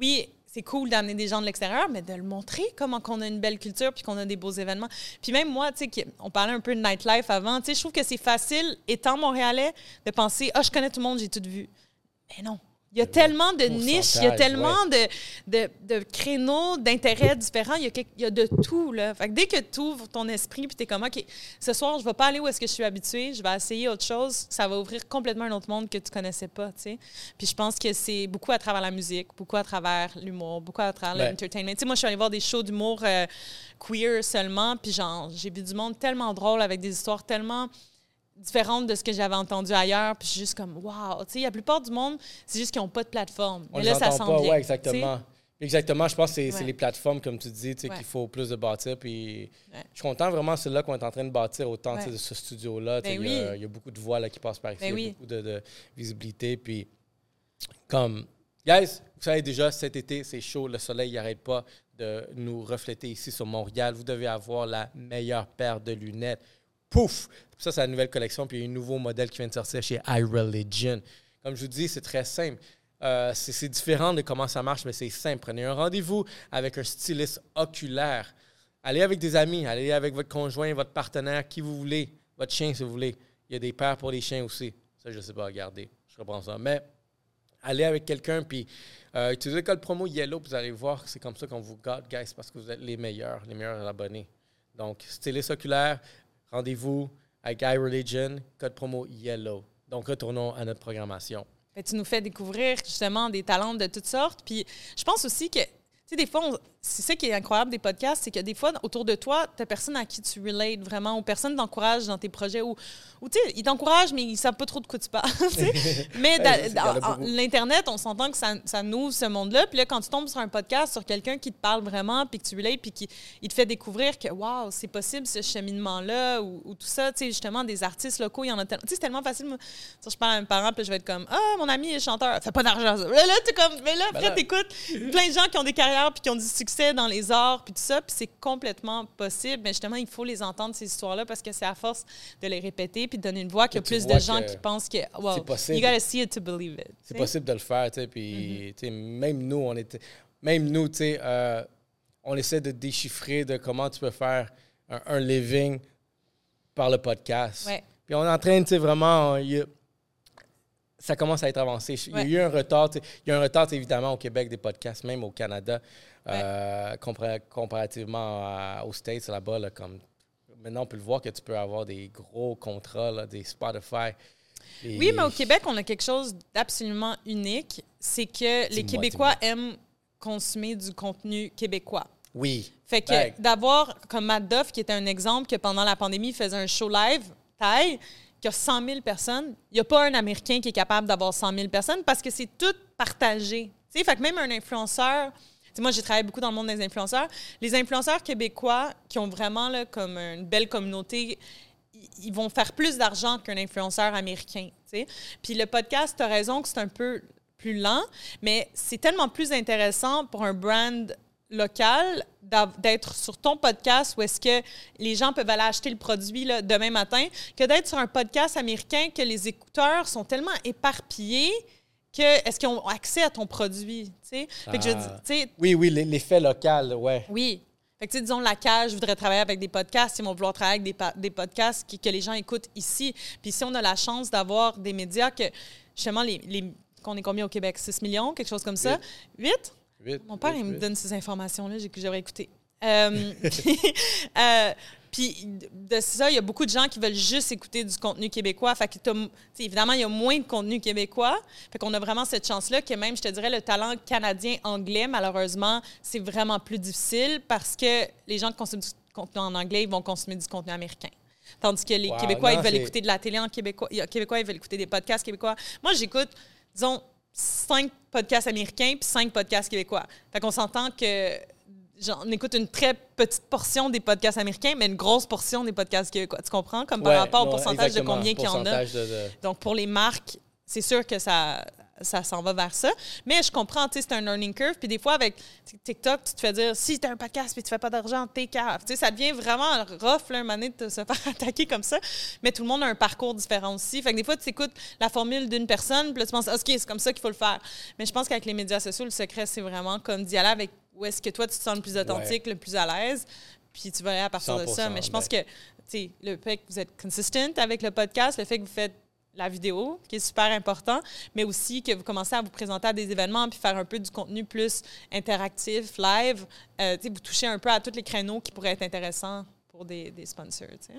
oui, c'est cool d'amener des gens de l'extérieur, mais de le montrer comment qu'on a une belle culture puis qu'on a des beaux événements. Puis même moi, tu sais, on parlait un peu de nightlife avant, je trouve que c'est facile, étant montréalais, de penser « Ah, je connais tout le monde, j'ai tout vu. » Mais non, Il y a tellement de niches, il y a tellement de, de, de créneaux d'intérêts différents, il y, a quelque- il y a de tout. Là. Fait que dès que tu ouvres ton esprit puis tu es comme, OK, ce soir, je vais pas aller où est-ce que je suis habituée, je vais essayer autre chose, ça va ouvrir complètement un autre monde que tu connaissais pas. tu sais. Puis je pense que c'est beaucoup à travers la musique, beaucoup à travers l'humour, beaucoup à travers Ouais. l'entertainment. Tu sais, moi, je suis allée voir des shows d'humour euh, queer seulement, puis genre, j'ai vu du monde tellement drôle avec des histoires tellement différentes de ce que j'avais entendu ailleurs. Puis je suis juste comme, wow. Tu sais, la plupart du monde, c'est juste qu'ils n'ont pas de plateforme. On Mais là, ça entend s'en pas, vient. ouais, tu sais. exactement. Exactement, je pense que c'est Ouais. les plateformes, comme tu dis, tu sais, Ouais. qu'il faut plus de bâtir. Puis Ouais. je suis content vraiment, c'est là qu'on est en train de bâtir autant de ce studio-là. Ben il, y a, oui. il y a beaucoup de voix là, qui passent par ici, Ben il y a oui. beaucoup de, de visibilité. Puis comme, guys, vous savez déjà, cet été, c'est chaud, le soleil n'arrête pas de nous refléter ici sur Montréal. Vous devez avoir la meilleure paire de lunettes. Pouf! Ça, c'est la nouvelle collection. Puis il y a un nouveau modèle qui vient de sortir chez iReligion. Comme je vous dis, c'est très simple. Euh, c'est différent de comment ça marche, mais c'est simple. Prenez un rendez-vous avec un styliste oculaire. Allez avec des amis, allez avec votre conjoint, votre partenaire, qui vous voulez, votre chien si vous voulez. Il y a des paires pour les chiens aussi. Ça, je ne sais pas, regardez. Je reprends ça. Mais allez avec quelqu'un, puis euh, utilisez le code promo Yellow, puis vous allez voir c'est comme ça qu'on vous gâte, guys, parce que vous êtes les meilleurs, les meilleurs abonnés. Donc, styliste oculaire, rendez-vous avec iReligion, code promo Yellow. Donc, retournons à notre programmation. Que tu nous fais découvrir justement des talents de toutes sortes. Puis je pense aussi que, tu sais, des fois, on- c'est ça qui est incroyable des podcasts, c'est que des fois, autour de toi, tu personne à qui tu relates vraiment, ou personne t'encourage dans tes projets, ou, ou tu sais, ils t'encouragent, mais ils savent pas trop de quoi tu parles. mais l'Internet, on s'entend que ça, ça nous ouvre ce monde-là. Puis là, quand tu tombes sur un podcast sur quelqu'un qui te parle vraiment, puis que tu relates, puis qui il te fait découvrir que, waouh, c'est possible ce cheminement-là, ou, ou tout ça, tu sais, justement, des artistes locaux, il y en a tellement. Tu sais, c'est tellement facile. moi, si je parle à mes parents, puis je vais être comme, ah, mon ami est chanteur, fait pas d'argent. Là, là, tu comme, mais là, Ben après, t'écoutes plein de gens qui ont des carrières, puis qui ont du succès dans les arts, puis tout ça, puis c'est complètement possible. Mais justement, il faut les entendre, ces histoires-là, parce que c'est à force de les répéter, puis de donner une voix qu'il y a plus de gens qui pensent que, wow, c'est possible. you gotta see it to believe it. C'est possible de le faire, tu sais, puis tu sais, même nous, on était, même nous, tu sais, euh, on essaie de déchiffrer de comment tu peux faire un, un living par le podcast. Ouais. Puis on est en train, tu sais, vraiment, il y a- ça commence à être avancé. Il y a eu un retard, il y a un retard, évidemment, au Québec des podcasts, même au Canada, euh, compara- comparativement à- aux States, là-bas, là, comme maintenant, on peut le voir que tu peux avoir des gros contrats, là, des Spotify. Oui, mais au Québec, on a quelque chose d'absolument unique. C'est que les Québécois aiment consommer du contenu québécois. Oui. Fait que d'avoir comme Matt Duff, qui était un exemple, que pendant la pandémie, il faisait un show live, taille, qui a 100 000 personnes, il n'y a pas un Américain qui est capable d'avoir 100 000 personnes parce que c'est tout partagé. Fait même un influenceur, moi j'ai travaillé beaucoup dans le monde des influenceurs, les influenceurs québécois qui ont vraiment là, comme une belle communauté, ils- vont faire plus d'argent qu'un influenceur américain. tu sais. Puis le podcast, tu as raison que c'est un peu plus lent, mais c'est tellement plus intéressant pour un brand local d'être sur ton podcast où est-ce que les gens peuvent aller acheter le produit là, demain matin que d'être sur un podcast américain que les écouteurs sont tellement éparpillés que est-ce qu'ils ont accès à ton produit, tu sais? Je Ah. Oui, oui, l'e- l'effet local, ouais. oui. Fait que, tu sais, disons, la cage voudrait travailler avec des podcasts. Ils vont vouloir travailler avec des, des podcasts qui- que les gens écoutent ici. Puis si on a la chance d'avoir des médias que, justement, les, les, qu'on est combien au Québec? 6 millions, quelque chose comme ça? 8? Mon père, il me donne ces informations-là, j'ai- que j'aurais écouté. Euh, euh, puis de ça, il y a beaucoup de gens qui veulent juste écouter du contenu québécois. Fait que évidemment, il y a moins de contenu québécois. Fait qu'on a vraiment cette chance-là que même, je te dirais, le talent canadien-anglais, malheureusement, c'est vraiment plus difficile parce que les gens qui consomment du contenu en anglais, ils vont consommer du contenu américain. Tandis que les Wow, Québécois, non, ils veulent écouter de la télé en québécois. Les Québécois, ils veulent écouter des podcasts québécois. Moi, j'écoute, disons, cinq podcasts américains puis cinq podcasts québécois. Fait qu'on s'entend que j'en écoute une très petite portion des podcasts américains, mais une grosse portion des podcasts québécois. Tu comprends? Comme par Ouais, rapport au pourcentage de combien qu'il y en a. pourcentage de- de- Donc, pour les marques, c'est sûr que ça, ça s'en va vers ça. Mais je comprends, tu sais, c'est un learning curve. Puis des fois, avec TikTok, tu te fais dire, si tu as un podcast puis tu fais pas d'argent, t'es cave. Tu sais, ça devient vraiment rough, là, un moment donné, de se faire attaquer comme ça. Mais tout le monde a un parcours différent aussi. Fait que des fois, tu écoutes la formule d'une personne, puis là, tu penses, OK, c'est comme ça qu'il faut le faire. Mais je pense qu'avec les médias sociaux, le secret, c'est vraiment comme d'y aller avec où est-ce que toi, tu te sens le plus authentique, le plus à l'aise. Puis tu vas aller à partir de ça. 100%, Mais je pense que, tu sais, le fait que vous êtes consistent avec le podcast, le fait que vous faites la vidéo, qui est super important, mais aussi que vous commencez à vous présenter à des événements puis faire un peu du contenu plus interactif, live. Euh, vous touchez un peu à tous les créneaux qui pourraient être intéressants pour des, des sponsors. sais.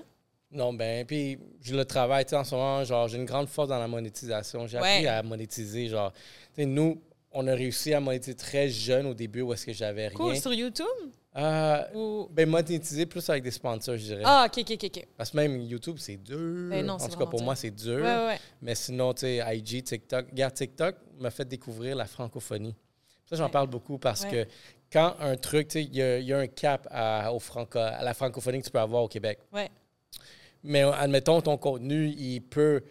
Non, ben, puis je le travaille, en ce moment, genre, j'ai une grande force dans la monétisation. J'ai appris à monétiser, genre, nous, on a réussi à monétiser très jeune au début où est-ce que j'avais rien. Cool, sur YouTube? Euh, Ou... Ben, monétiser plus avec des sponsors, je dirais. Ah, OK, OK, OK. Parce que même YouTube, c'est dur. Ben non, en tout cas, pour moi, c'est dur. Ouais, ouais. Mais sinon, tu sais, IG, TikTok. Regarde, TikTok m'a fait découvrir la francophonie. Ça, j'en parle beaucoup parce que quand un truc, tu sais, il y, a un cap à, au franco à la francophonie que tu peux avoir au Québec. Ouais. Mais admettons, ton contenu, il peut.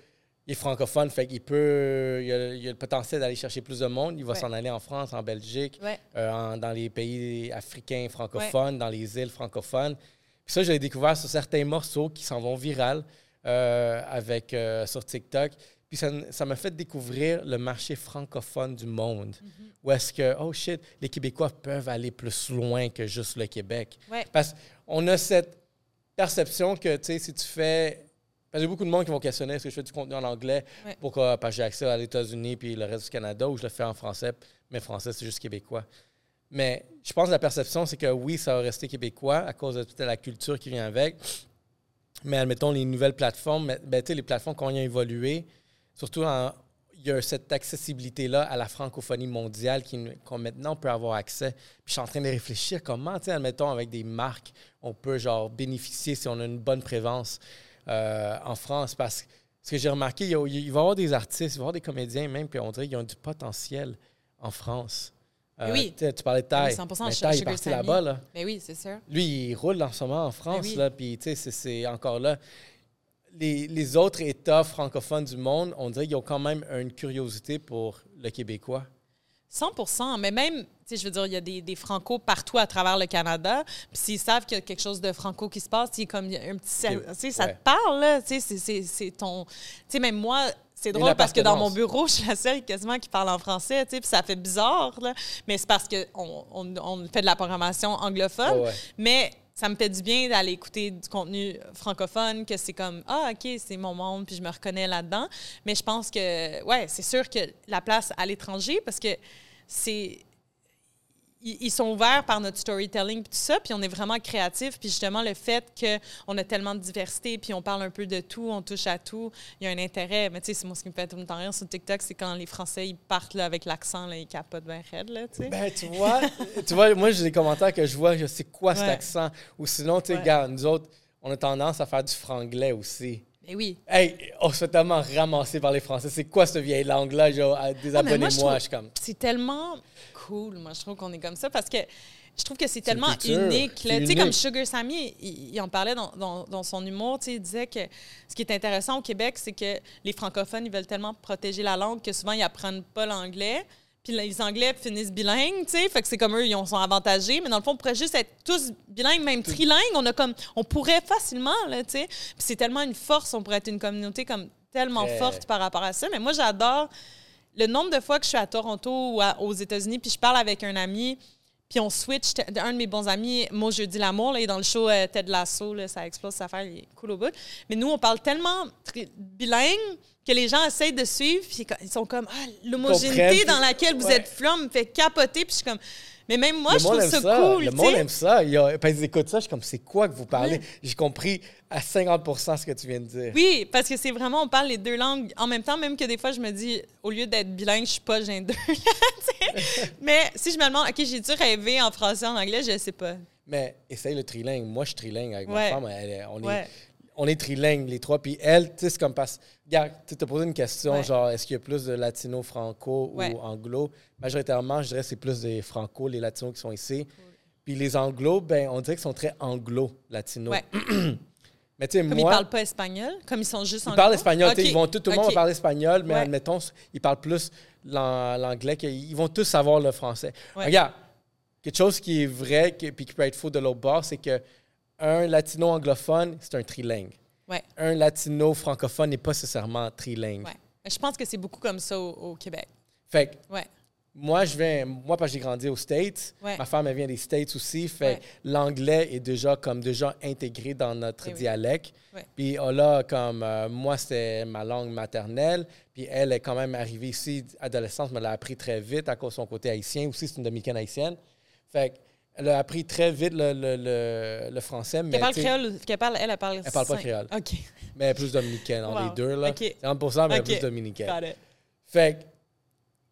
Il est francophone, fait qu'il peut. Il a, a, le potentiel d'aller chercher plus de monde. Il va s'en aller en France, en Belgique, euh, dans les pays africains francophones, dans les îles francophones. Puis ça, j'ai découvert sur certains morceaux qui s'en vont viral euh, avec, euh, sur TikTok. Puis ça m'a fait découvrir le marché francophone du monde. Mm-hmm. Où est-ce que, oh shit, les Québécois peuvent aller plus loin que juste le Québec? Parce qu'on a cette perception que, tu sais, si tu fais. A beaucoup de monde qui vont questionner est-ce que je fais du contenu en anglais pourquoi parce que j'ai accès à États-Unis puis le reste du Canada ou je le fais en français, mais français, c'est juste québécois. Mais je pense que la perception, c'est que oui, ça va rester québécois à cause de toute la culture qui vient avec. Mais admettons, les nouvelles plateformes, ben, les plateformes qui ont évolué, surtout en, il y a cette accessibilité-là à la francophonie mondiale qu'on maintenant peut avoir accès. Puis je suis en train de réfléchir comment, admettons, avec des marques, on peut genre bénéficier si on a une bonne présence euh, en France. Parce que ce que j'ai remarqué, il, va y avoir des artistes, il va y avoir des comédiens même, puis on dirait qu'ils ont du potentiel en France. Euh, oui. Tu parlais de Taille. 100% Taille est parti là-bas. Là. Mais oui, c'est sûr. Lui, il roule en ce moment en France, là, puis tu sais, c'est encore là les, autres États francophones du monde, on dirait qu'ils ont quand même une curiosité pour le Québécois. 100% mais même, je veux dire, il y a des, des franco partout à travers le Canada. Puis s'ils savent qu'il y a quelque chose de franco qui se passe, il comme un petit. Ça te parle, là. C'est ton. Tu sais, même moi, c'est drôle parce que dans mon bureau, je suis la seule quasiment qui parle en français, puis ça fait bizarre, là. Mais c'est parce qu'on on, fait de la programmation anglophone. Mais ça me fait du bien d'aller écouter du contenu francophone, que c'est comme Ah, OK, c'est mon monde, puis je me reconnais là-dedans. Mais je pense que, ouais, c'est sûr que la place à l'étranger, parce que c'est ils sont ouverts par notre storytelling puis tout ça, puis on est vraiment créatif. Puis justement, le fait qu'on a tellement de diversité, puis on parle un peu de tout, on touche à tout, il y a un intérêt. Mais tu sais, c'est moi ce qui me fait tout le temps rire sur TikTok, c'est quand les Français, ils partent là, avec l'accent, là, ils capotent bien raide, là, tu sais. Ben, tu vois, tu vois, moi, j'ai des commentaires que je vois, je sais quoi cet accent. Ou sinon, tu sais, nous autres, on a tendance à faire du franglais aussi. Eh oui. Hey, on se fait tellement ramasser par les Français. C'est quoi cette vieille langue-là? Désabonnez-moi. Ah, je suis comme. C'est tellement cool. Moi, je trouve qu'on est comme ça parce que je trouve que c'est tellement unique. Tu sais, comme Sugar Sammy, il, en parlait dans, dans, son humour. Il disait que ce qui est intéressant au Québec, c'est que les francophones, ils veulent tellement protéger la langue que souvent, ils apprennent pas l'anglais. Puis les Anglais finissent bilingues, tu sais, fait que c'est comme eux, ils sont avantagés. Mais dans le fond, on pourrait juste être tous bilingues, même trilingues. On a comme, on pourrait facilement, là, tu sais. Puis c'est tellement une force, on pourrait être une communauté comme tellement forte par rapport à ça. Mais moi, j'adore le nombre de fois que je suis à Toronto ou aux États-Unis, puis je parle avec un ami, puis on switch. Un de mes bons amis, moi, Jeudi L'amour, là, il est dans le show euh, Ted Lasso, là, ça explose sa affaire, il est cool au bout. Mais nous, on parle tellement bilingue que les gens essayent de suivre, puis ils sont comme, ah, l'homogénéité dans laquelle vous êtes flamme me fait capoter, puis je suis comme, mais même moi, je trouve ça, cool. Le monde aime ça. Il a, ils écoutent ça, je suis comme, c'est quoi que vous parlez? J'ai compris à 50% ce que tu viens de dire. Oui, parce que c'est vraiment, on parle les deux langues en même temps, même que des fois, je me dis, au lieu d'être bilingue, je suis pas j'ai deux. Mais si je me demande, OK, j'ai-tu rêvé en français, en anglais, je sais pas. Mais essaye le trilingue. Moi, je suis trilingue avec ma femme. on est on est trilingue, les trois. Puis elle, tu sais, c'est comme parce. Regarde, tu t'as posé une question, genre, est-ce qu'il y a plus de latino-franco ou anglo? Majoritairement, je dirais que c'est plus des franco, les latinos qui sont ici. Puis les anglo, ben, on dirait qu'ils sont très anglo-latinos. mais tu sais, Comme ils parlent pas espagnol, comme ils sont juste anglo. Ils parlent espagnol, ils vont tout, tout le monde va parler espagnol, mais admettons, ils parlent plus l'anglais, ils vont tous savoir le français. Regarde, quelque chose qui est vrai, et puis qui peut être faux de l'autre bord, c'est que un latino anglophone, c'est un trilingue. Un latino francophone n'est pas nécessairement trilingue. Je pense que c'est beaucoup comme ça au, Québec. Fait ouais. moi, je viens, moi, parce que j'ai grandi aux States, ma femme, elle vient des States aussi, fait l'anglais est déjà comme déjà intégré dans notre Eh dialecte. Puis oh là, comme euh, moi, c'était ma langue maternelle, puis elle est quand même arrivée ici, adolescente, me l'a appris très vite à cause de son côté haïtien. Aussi, c'est une dominicaine haïtienne. Fait qu'elle a appris très vite le, le, le, le français, mais Qu'elle parle créole qu'elle parle, elle, elle parle. Elle parle pas créole. OK. mais elle est plus dominicaine, Wow. les deux. Là. OK. 50 mais elle est plus dominicaine. Got it. Fait que,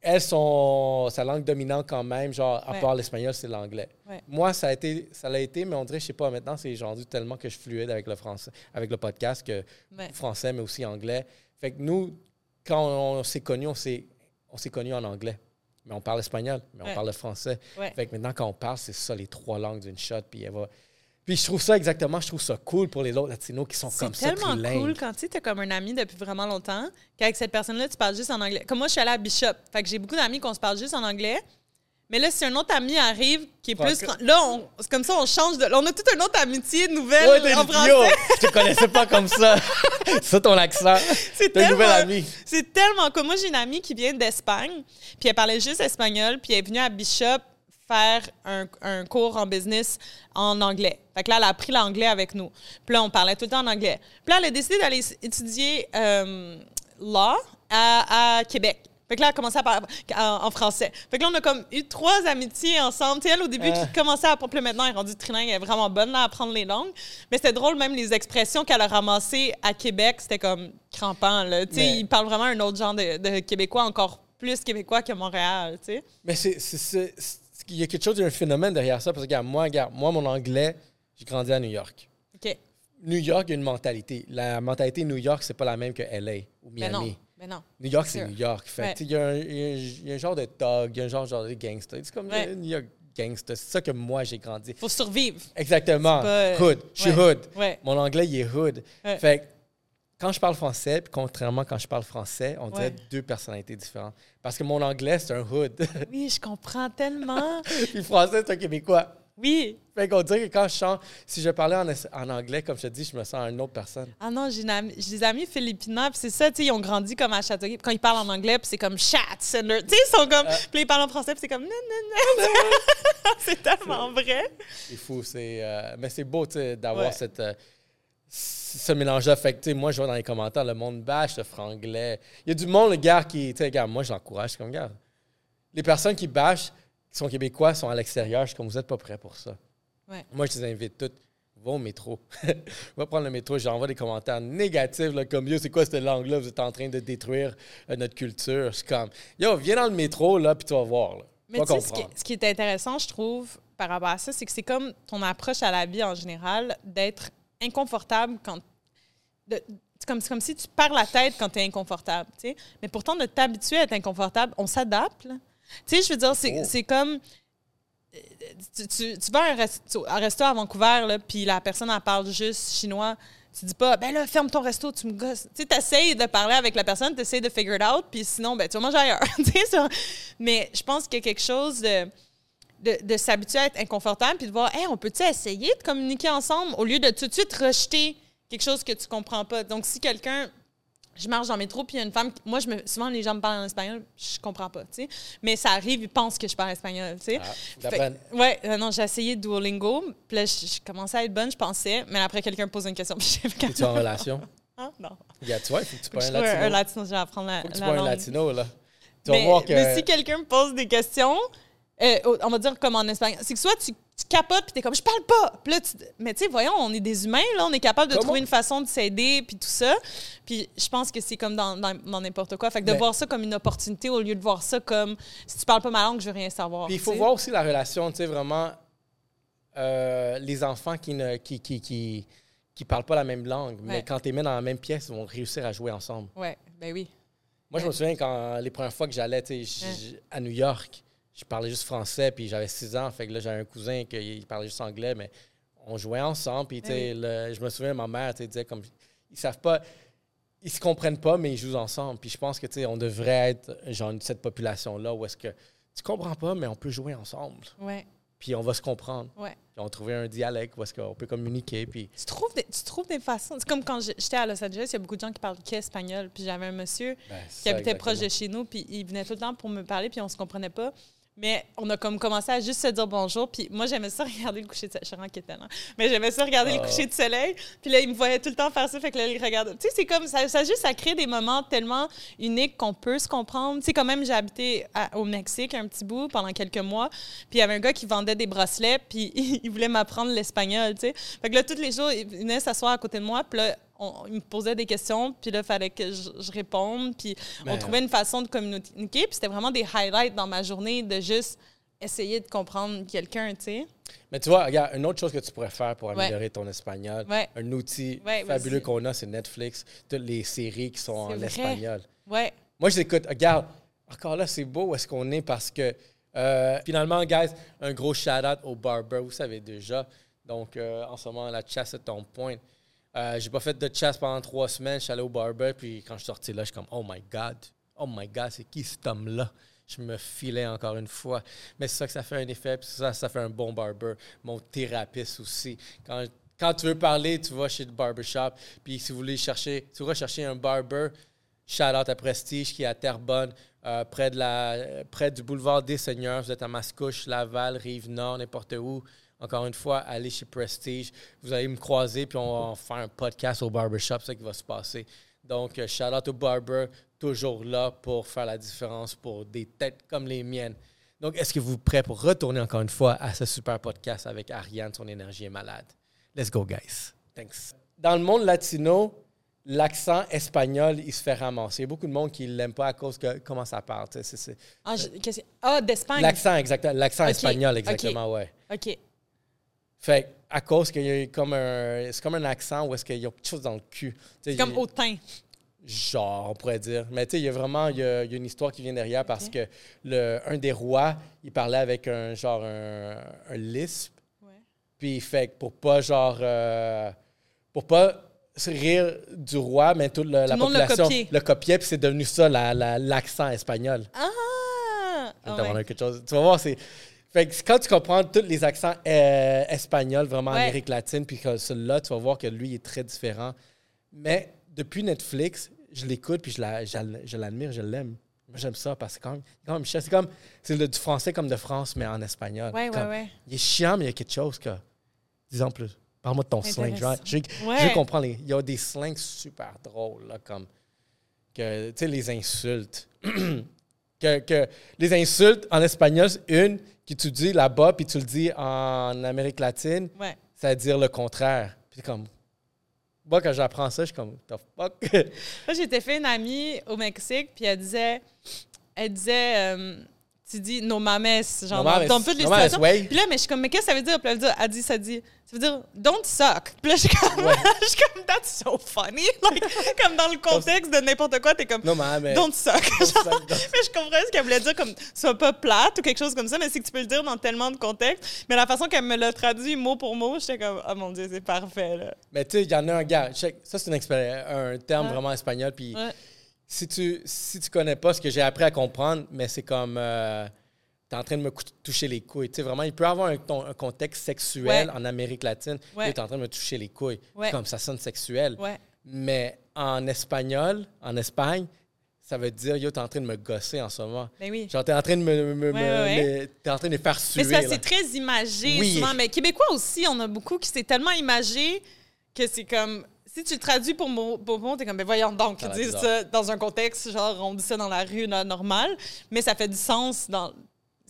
elles sont sa langue dominante quand même, genre à Ouais. part l'espagnol, c'est l'anglais. Ouais. Moi, ça a été, ça l'a été, mais on dirait, je sais pas, maintenant c'est rendu tellement que je fluide avec le français, avec le podcast que Ouais. français, mais aussi anglais. Fait que nous, quand on, s'est connus, on s'est connus en anglais. Mais on parle espagnol, mais on Ouais. parle le français. Ouais. Fait que maintenant, quand on parle, c'est ça, les trois langues d'une shot, puis elle va. Puis je trouve ça exactement, je trouve ça cool pour les autres latinos qui sont C'est comme ça, tellement trilingues. cool quand tu as comme un ami depuis vraiment longtemps, qu'avec cette personne-là, tu parles juste en anglais. Comme moi, je suis allée à Bishop. Fait que j'ai beaucoup d'amis qu'on se parle juste en anglais. Mais là, si un autre ami arrive qui est plus. Là, on- c'est comme ça, on change de. On a toute une autre amitié nouvelle Ouais, t'es- en français. yo, je te connaissais pas comme ça. ça, ton accent. C'est T'as une nouvelle tellement- amie. C'est tellement cool. Moi, j'ai une amie qui vient d'Espagne, puis elle parlait juste espagnol, puis elle est venue à Bishop faire un, un cours en business en anglais. Fait que là, elle a appris l'anglais avec nous. Puis là, on parlait tout le temps en anglais. Puis là, elle a décidé d'aller étudier euh, law à, à Québec. Fait que là, elle a commencé à parler en, en français. Fait que là, on a comme eu trois amitiés ensemble. Tu sais, elle, au début, Ah. qui commençait à apprendre, maintenant, elle est rendue trilingue, elle est vraiment bonne là, à apprendre les langues. Mais c'était drôle, même les expressions qu'elle a ramassées à Québec, c'était comme crampant. Là. Tu sais, Mais- ils parlent vraiment un autre genre de, de Québécois, encore plus Québécois que Montréal. Tu sais. Mais c'est, il y a quelque chose d'un phénomène derrière ça. Parce que, regarde, moi, regarde, moi, mon anglais, j'ai grandi à New York. OK. New York, il y a une mentalité. La mentalité New York, c'est pas la même que LA ou non. Miami. Mais non. New York, c'est. New York. Fait Ouais. il y, a un- y y a genre de thug, il y a un genre, genre de gangster. C'est comme Ouais. New York gangster. C'est ça que moi, j'ai grandi. Faut survivre. Exactement. Pas, euh, hood. Je suis hood. Mon anglais, il est hood. Fait que quand je parle français, puis contrairement quand je parle français, on dirait Ouais. deux personnalités différentes. Parce que mon anglais, c'est un hood. Oui, je comprends tellement. puis le français, c'est un québécois. Oui. Fait qu'on dirait que quand je chante, si je parlais en, anglais, comme je te dis, je me sens une autre personne. Ah non, j'ai des amis philippins, puis c'est ça, tu sais, ils ont grandi comme à Châteauguay. Quand ils parlent en anglais, puis c'est comme chat, sender. Tu sais, ils sont comme. Puis ils parlent en français, puis c'est comme. nan, nan, nan. c'est tellement vrai. C'est fou. C'est, euh, mais c'est beau tu sais, d'avoir Ouais. cette, euh, ce tu sais, moi, je vois dans les commentaires, le monde bâche le franglais. Il y a du monde, le gars, qui. Tu sais, regarde, moi, j'encourage. C'est comme, regarde, les personnes qui bâchent, qui sont québécois, sont à l'extérieur. Je suis comme, vous n'êtes pas prêts pour ça. Ouais. Moi, je les invite toutes. Va au métro. Va prendre le métro. J'envoie des commentaires négatifs, là, comme Yo, c'est quoi cette langue-là? Vous êtes en train de détruire euh, notre culture. Je suis comme Yo, viens dans le métro, là, puis tu vas voir. Là. Mais tu sais, ce qui, comprendre. ce qui est intéressant, je trouve, par rapport à ça, c'est que c'est comme ton approche à la vie en général, d'être inconfortable quand. de- c'est comme, c'est comme si tu perds la tête quand tu es inconfortable. tu sais. Mais pourtant, de t'habituer à être inconfortable, on s'adapte. Tu sais, je veux dire, c'est Oh. comme. euh, Tu, tu- tu vas à un, resto, un resto à Vancouver, là, puis la personne, elle parle juste chinois. Tu dis pas, ben là, ferme ton resto, tu me gosses. Tu sais, t'essayes de parler avec la personne, t'essayes de figure it out, puis sinon, ben, tu vas manger ailleurs. Tu sais, ça- Mais je pense qu'il y a quelque chose de, de, de s'habituer à être inconfortable, puis de voir, hey, on peut-tu essayer de communiquer ensemble au lieu de tout de suite rejeter quelque chose que tu comprends pas. Donc, si quelqu'un. Je marche dans le métro, puis il y a une femme. qui- Moi, je me, souvent, les gens me parlent en espagnol, je comprends pas, tu sais. Mais ça arrive, ils pensent que je parle espagnol, tu sais. Ah, ouais, euh, non, j'ai essayé Duolingo. Puis là, je, je commençais à être bonne, je pensais. Mais après, quelqu'un me pose une question. Puis j'ai Es-tu en relation? Ah, non. Regarde, tu vois, il faut que tu je un latino. un latino, je vais apprendre la, faut que tu la un latino, là. Tu vas Mais, voir que. mais si quelqu'un me pose des questions, euh, on va dire comme en espagnol, c'est que soit tu, tu capotes puis t'es comme je parle pas. Puis là, tu- mais tu sais, voyons, on est des humains là, on est capable de Comment? trouver une façon de s'aider puis tout ça. Puis je pense que c'est comme dans n'importe quoi. Fait que de Mais- voir ça comme une opportunité au lieu de voir ça comme si tu parles pas ma langue, je veux rien savoir. Puis il faut voir aussi la relation, tu sais, vraiment, euh, les enfants qui ne qui, qui, qui, qui parlent pas la même langue, mais quand tu les mets dans la même pièce, ils vont réussir à jouer ensemble. Ouais, ben oui. Moi, je me souviens quand les premières fois que j'allais à New York, je parlais juste français, puis j'avais 6 ans, fait que là, j'avais un cousin qui parlait juste anglais, mais on jouait ensemble, puis tu sais, le- je me souviens, ma mère disait comme, ils savent pas, ils se comprennent pas, mais ils jouent ensemble. Puis je pense que, tu sais, on devrait être, genre, cette population-là où est-ce que tu comprends pas, mais on peut jouer ensemble. Ouais. puis on va se comprendre. Ouais. Puis on va trouver un dialecte où est-ce qu'on peut communiquer. Puis Tu trouves des, tu trouves des façons. C'est comme quand j'étais à Los Angeles, il y a beaucoup de gens qui parlent qu'espagnol. Puis j'avais un monsieur ben, qui habitait proche de chez nous, puis il venait tout le temps pour me parler, puis on se comprenait pas. Mais on a comme commencé à juste se dire bonjour, puis moi j'aimais ça regarder le coucher de soleil. Je suis vraiment inquiétante, hein. Mais j'aimais ça regarder le Ah. coucher de soleil, puis là il me voyait tout le temps faire ça, fait que là il regardait. Tu sais, c'est comme ça, ça juste ça crée des moments tellement uniques qu'on peut se comprendre. Tu sais, quand même j'ai habité à- au Mexique un petit bout pendant quelques mois, puis il y avait un gars qui vendait des bracelets, puis il voulait m'apprendre l'espagnol, tu sais. Fait que là tous les jours il venait s'asseoir à côté de moi, puis là on- il me posait des questions, puis là, il fallait que je, je réponde, puis on Ben, trouvait une façon de communiquer, puis c'était vraiment des highlights dans ma journée de juste essayer de comprendre quelqu'un, tu sais. Mais tu vois, regarde, une autre chose que tu pourrais faire pour Ouais. améliorer ton espagnol, Ouais. un outil Ouais, fabuleux qu'on a, c'est Netflix, toutes les séries qui sont en vrai. espagnol. Ouais. Moi, je l'écoute. Regarde, encore là, c'est beau où est-ce qu'on est parce que euh, finalement, guys, un gros shout-out au barber, vous savez déjà. Donc, euh, en ce moment, la chasse est on point. Euh, j'ai pas fait de chasse pendant trois semaines. Je suis allé au barber, puis quand je suis sorti là, je suis comme, oh my God, oh my God, c'est qui cet homme-là? Je me filais encore une fois. Mais c'est ça que ça fait un effet, puis ça, ça fait un bon barber. Mon thérapeute aussi. Quand, quand tu veux parler, tu vas chez le barbershop, puis si vous voulez chercher, si vous voulez chercher un barber, Shout out à Prestige qui est à Terrebonne, euh, près, de la, près du boulevard des Seigneurs. Vous êtes à Mascouche, Laval, Rive-Nord, n'importe où. Encore une fois, allez chez Prestige. Vous allez me croiser, puis on va faire un podcast au barbershop, c'est ça qui va se passer. Donc, euh, shout out au barber, toujours là pour faire la différence pour des têtes comme les miennes. Donc, est-ce que vous êtes prêts pour retourner encore une fois à ce super podcast avec Ariane, son énergie est malade? Let's go, guys. Thanks. Dans le monde latino, l'accent espagnol, il se fait ramasser. Il y a beaucoup de monde qui ne l'aime pas à cause de comment ça parle. c'est- c'est- Ah, je- ah, d'Espagne. L'accent, exactement. L'accent espagnol, exactement, ouais. OK. Fait à cause qu'il y a comme un. C'est comme un accent où est-ce qu'il y a quelque chose dans le cul. Sais, Comme il y a- hautain. Genre, on pourrait dire. Mais tu sais, il y a vraiment il y a, il y a une histoire qui vient derrière parce que le, un des rois, il parlait avec un genre un, un lisp. Ouais. Puis fait pour pas genre euh, pour pas se rire du roi, mais toute le- la l'a population le copiait, puis c'est devenu ça la- la- l'accent espagnol. Ah! T'as ouais. quelque chose. Tu vas voir, c'est. Fait que quand tu comprends tous les accents euh, espagnols, vraiment Ouais. Amérique latine, puis que celui-là, tu vas voir que lui il est très différent. Mais depuis Netflix, je l'écoute, puis je la- je la- je l'admire, je l'aime. Moi, j'aime ça parce que c'est quand même, quand même. C'est comme. C'est du français comme de France, mais en espagnol. Ouais, ouais, Comme- ouais. Il est chiant, mais il y a quelque chose que. Disons plus. Parle-moi de ton slang. Je, je, Ouais. je veux comprendre. les- Il y a des slangs super drôles, là, comme. Que, tu sais, les insultes. que, que les insultes en espagnol, c'est une que tu dis là-bas, puis tu le dis en Amérique latine, Ouais. ça veut dire le contraire. Puis comme. Moi, quand j'apprends ça, je suis comme, the fuck? Moi, j'étais fait une amie au Mexique, puis elle disait, elle disait, euh, tu dis no mames, genre No mames, dans, toutes les no mames, situations. Puis là, mais je suis comme, mais qu'est-ce que ça veut dire? Puis elle dit, elle dit, ça dit, ça veut dire don't suck. Puis là, je suis comme, Ouais. je suis comme, that's so funny. Like, comme dans le contexte de n'importe quoi, t'es comme, non, mais. don't suck. Don't Genre, suck, don't- mais je comprends ce qu'elle voulait dire, comme, sois pas plate ou quelque chose comme ça, mais c'est que tu peux le dire dans tellement de contextes. Mais la façon qu'elle me l'a traduit mot pour mot, j'étais comme, oh mon Dieu, c'est parfait, là. Mais tu sais, il y en a un gars. check, Ça, c'est un terme Ouais. vraiment espagnol. Puis Ouais. Si tu si tu connais pas ce que j'ai appris à comprendre, mais c'est comme euh, t'es en train de me toucher les couilles. Tu sais, vraiment, il peut avoir un, ton- un contexte sexuel Ouais. en Amérique latine. Ouais. Tu es en train de me toucher les couilles. Ouais. Comme ça sonne sexuel. Mais en espagnol, en Espagne, ça veut dire yo, t'es en train de me gosser en ce moment. Ben oui. Genre, t'es en train de me. me- Ouais, me- ouais, me- t'es en train de me faire suer. Mais là. c'est très imagé Oui. souvent. Mais québécois aussi, on a beaucoup qui c'est tellement imagé que c'est comme. Si tu le traduis pour mot, pour t'es comme, ben voyons donc, Ça a l'air dire bizarre. ça dans un contexte, genre, on dit ça dans la rue là, normale, mais ça fait du sens dans.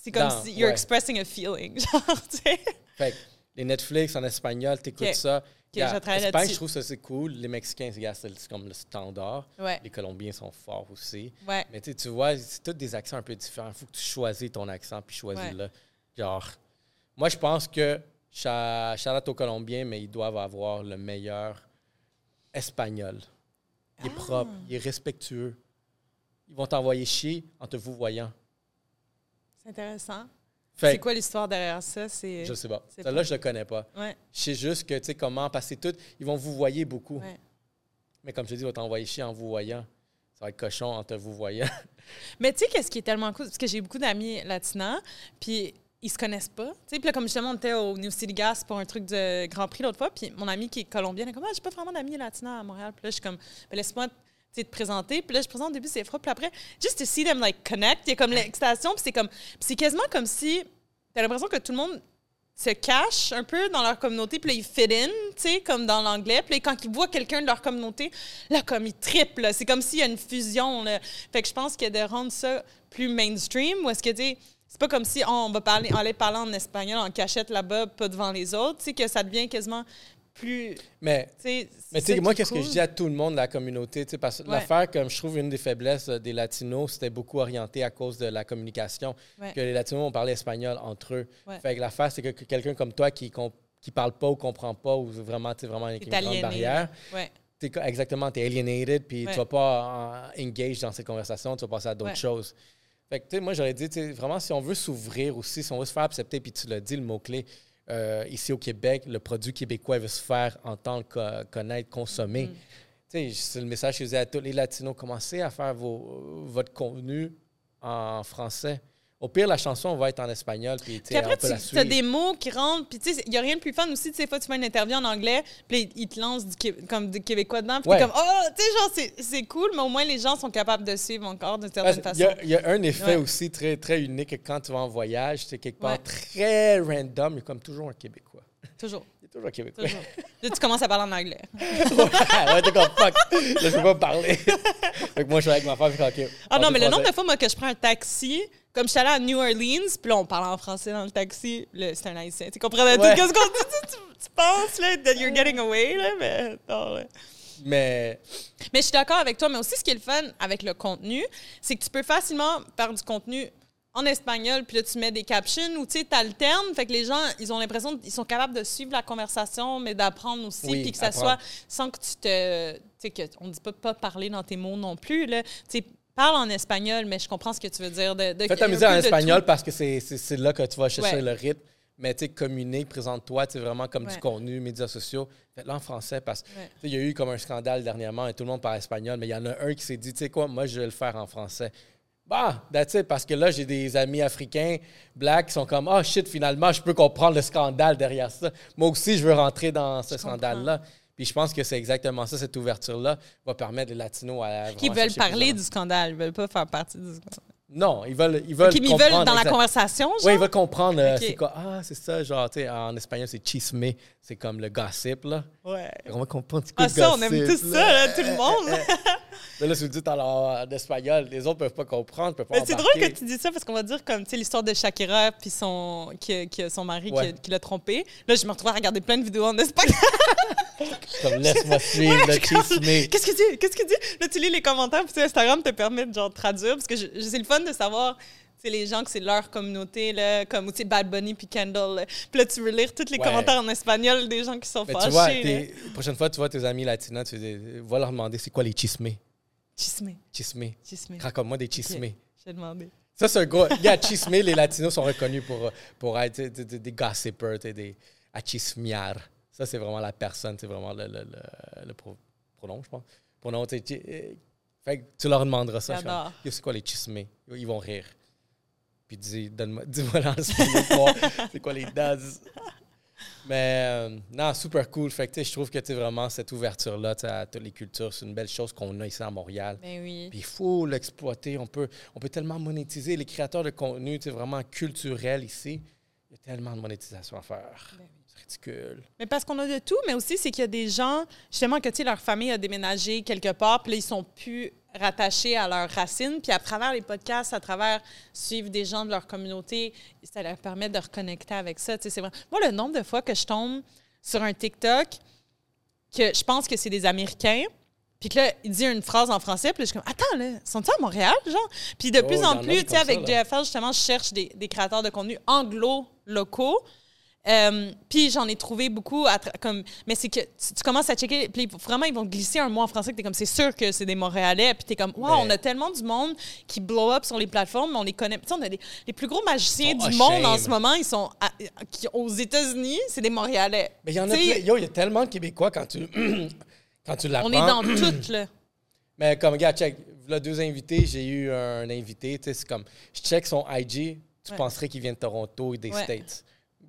C'est comme Dans- si you're ouais. expressing a feeling, genre, tu sais. Fait que les Netflix en espagnol, t'écoutes ça. Espagne, là-dessus. je trouve ça c'est cool. Les Mexicains, c'est comme le standard. Ouais, Les Colombiens sont forts aussi. ouais. Mais tu vois, c'est tous des accents un peu différents. Il faut que tu choisis ton accent puis choisis-le. Genre, moi, je pense que cha- Charlotte aux Colombiens, mais ils doivent avoir le meilleur espagnol. Il est Ah. propre, il est respectueux. Ils vont t'envoyer chier en te vous voyant. C'est intéressant. C'est quoi l'histoire derrière ça? Je sais pas. Celle-là, je le connais pas. Ouais, Je sais juste que, tu sais, comment passer tout. Ils vont vous voyer beaucoup. ouais. Mais comme je te dis, ils vont t'envoyer chier en vous voyant. Ça va être cochon en te vous voyant. Mais tu sais, qu'est-ce qui est tellement cool? Parce que j'ai beaucoup d'amis latinas, puis ils se connaissent pas. Puis là, comme justement, on était au New City Gas pour un truc de Grand Prix l'autre fois, puis mon ami qui est colombienne est comme, ah, j'ai pas vraiment d'amis latinos à Montréal. Puis là, je suis comme, ben, laisse-moi te présenter. Puis là, je présente au début, c'est froid. Puis après, just to see them, like, connect, il y a comme l'excitation, puis c'est comme, c'est quasiment comme si, t'as l'impression que tout le monde se cache un peu dans leur communauté, puis là, ils fit in, tu sais, comme dans l'anglais. Puis là, quand ils voient quelqu'un de leur communauté, là, comme ils triplent. C'est comme s'il y a une fusion. Là. Fait que je pense que de rendre ça plus mainstream, ou est-ce que, tu c'est pas comme si on va parler, parler en espagnol en cachette là-bas, pas devant les autres, tu sais, que ça devient quasiment plus. Mais, tu mais tu sais, moi, qu'est-ce que je dis à tout le monde de la communauté? tu sais, Parce que l'affaire, comme je trouve une des faiblesses euh, des Latinos, c'était beaucoup orienté à cause de la communication. Que les Latinos, on parlait espagnol entre eux. Fait que l'affaire, c'est que, quelqu'un comme toi qui qui parle pas ou comprend pas ou vraiment, tu vraiment une grande barrière. Es, exactement, tu es alienated, puis tu vas pas euh, engage dans ces conversations, tu vas passer à d'autres choses. Fait que, tu sais, moi, j'aurais dit, vraiment, si on veut s'ouvrir aussi, si on veut se faire accepter, puis tu l'as dit, le mot-clé, euh, ici au Québec, le produit québécois veut se faire entendre, connaître, consommer. Mm. Tu sais, c'est le message que je disais à tous les Latinos, commencez à faire vos, votre contenu en français. Au pire, la chanson va être en espagnol. Puis, puis après, tu as des mots qui rentrent. Puis, tu sais, il n'y a rien de plus fun aussi. Tu sais, fois, tu fais une interview en anglais, puis ils te lancent du, comme du québécois dedans. Puis, comme, oh, tu sais, genre, c'est cool, mais au moins, les gens sont capables de suivre encore d'une certaine façon. Il y, a un effet aussi très, très unique quand tu vas en voyage. C'est quelque part très random, mais comme toujours un Québécois. Toujours. Toujours Québécois. Toujours. Là, tu commences à parler en anglais. ouais, t'es comme fuck. Là, je peux pas parler. fait que moi, je suis avec ma femme, je suis Ah non, mais le nombre de fois, moi, que je prends un taxi, comme je suis allée à New Orleans, puis là, on parle en français dans le taxi. C'est un haïtien. Tu comprends ouais. tout ce qu'on dit? Tu, tu, penses, là, that you're getting away, là, mais non. Mais... mais je suis d'accord avec toi, mais aussi ce qui est le fun avec le contenu, c'est que tu peux facilement faire du contenu en espagnol, puis là, tu mets des captions ou tu sais, alternes. Fait que les gens, ils ont l'impression qu'ils sont capables de suivre la conversation, mais d'apprendre aussi, puis que ça soit sans que tu te. Tu sais, qu'on ne dit pas pas parler dans tes mots non plus. Là. Tu sais, parle en espagnol, mais je comprends ce que tu veux dire. De, de Fais ta musique en espagnol parce que c'est là que tu vas chercher le rythme. Mais tu sais, communique, présente-toi, tu vraiment comme du contenu, médias sociaux. Faites-le en français parce qu'il y a eu comme un scandale dernièrement et tout le monde parle espagnol, mais il y en a un qui s'est dit, tu sais quoi, moi je vais le faire en français. Bah, that's it, parce que là, j'ai des amis africains, blacks, qui sont comme, oh shit, finalement, je peux comprendre le scandale derrière ça. Moi aussi, je veux rentrer dans ce scandale-là. Puis je pense que c'est exactement ça, cette ouverture-là va permettre les Latinos à. Qui veulent parler du scandale, ils veulent pas faire partie du scandale. Non, ils veulent. Ils veulent, ils veulent dans la conversation, genre? Oui, ils veulent comprendre. Euh, c'est quoi? Ah, c'est ça, genre, tu sais, en espagnol, c'est chisme. C'est comme le gossip, là. Ouais. On va comprendre ce que ah, ça, on aime tout ça, là, tout le monde. Mais là, si vous dites en, espagnol, les autres peuvent pas comprendre, peuvent pas Mais c'est drôle que tu dis ça parce qu'on va dire comme, tu sais, l'histoire de Shakira puis son, qui, son mari qui, l'a trompé. Là, je me retrouve à regarder plein de vidéos en espagnol. comme, laisse-moi suivre le chisme. Qu'est-ce que tu Qu'est-ce que tu Là, tu lis les commentaires puis Instagram te permet de, genre, traduire parce que c'est le fun de savoir c'est les gens que c'est leur communauté, là, comme Bad Bunny puis Kendall. Puis là, tu veux lire tous les commentaires en espagnol des gens qui sont Mais fâchés. Tu vois, prochaine fois, tu vois tes amis latinos, tu vas leur demander c'est quoi les chismés. Chismé. Chismé. Chismé. Raconte-moi des chismés. J'ai demandé. Ça, c'est un gros. Yeah, chismé, les Latinos sont reconnus pour, pour être des, des gossipers, des achismiar. Ça, c'est vraiment la personne, c'est vraiment le, le, le, pronom, je pense. Pronom, tu sais. Fait tu leur demanderas ça. C'est quoi les chismés? Ils vont rire. Puis dis, donne-moi, dis-moi dans c'est quoi les dads? Mais euh, non, super cool. Fait que, je trouve que vraiment cette ouverture-là à toutes les cultures, c'est une belle chose qu'on a ici à Montréal. Ben oui. Puis il faut l'exploiter. On peut, on peut tellement monétiser. Les créateurs de contenu vraiment culturels ici, il y a tellement de monétisation à faire. Ben c'est ridicule. Mais parce qu'on a de tout, mais aussi, c'est qu'il y a des gens, justement, que leur famille a déménagé quelque part, puis là, ils sont plus rattachés à leurs racines. Puis à travers les podcasts, à travers suivre des gens de leur communauté, ça leur permet de reconnecter avec ça. C'est vrai. Moi, le nombre de fois que je tombe sur un TikTok, que je pense que c'est des Américains, puis que là, il dit une phrase en français, puis je suis comme, attends, là, sont-ils à Montréal, genre? Puis de plus oh, en plus, tu sais, avec JFL, justement, je cherche des, des créateurs de contenu anglo-locaux. Euh, puis j'en ai trouvé beaucoup, comme, mais c'est que tu, commences à checker, puis vraiment ils vont glisser un mot en français, que t'es comme, c'est sûr que c'est des Montréalais, puis t'es comme, wow, on a tellement du monde qui blow up sur les plateformes, mais on les connaît. Tu on a les plus gros magiciens du monde en ce moment, ils sont aux États-Unis, c'est des Montréalais. Mais il y en a, yo, il y a tellement de Québécois quand tu, quand tu l'apprends. On est dans tout, là. Mais comme, regarde, check, là, deux invités, j'ai eu un invité, tu sais, c'est comme, je check son IG, tu Ouais. penserais qu'il vient de Toronto et des Ouais. States.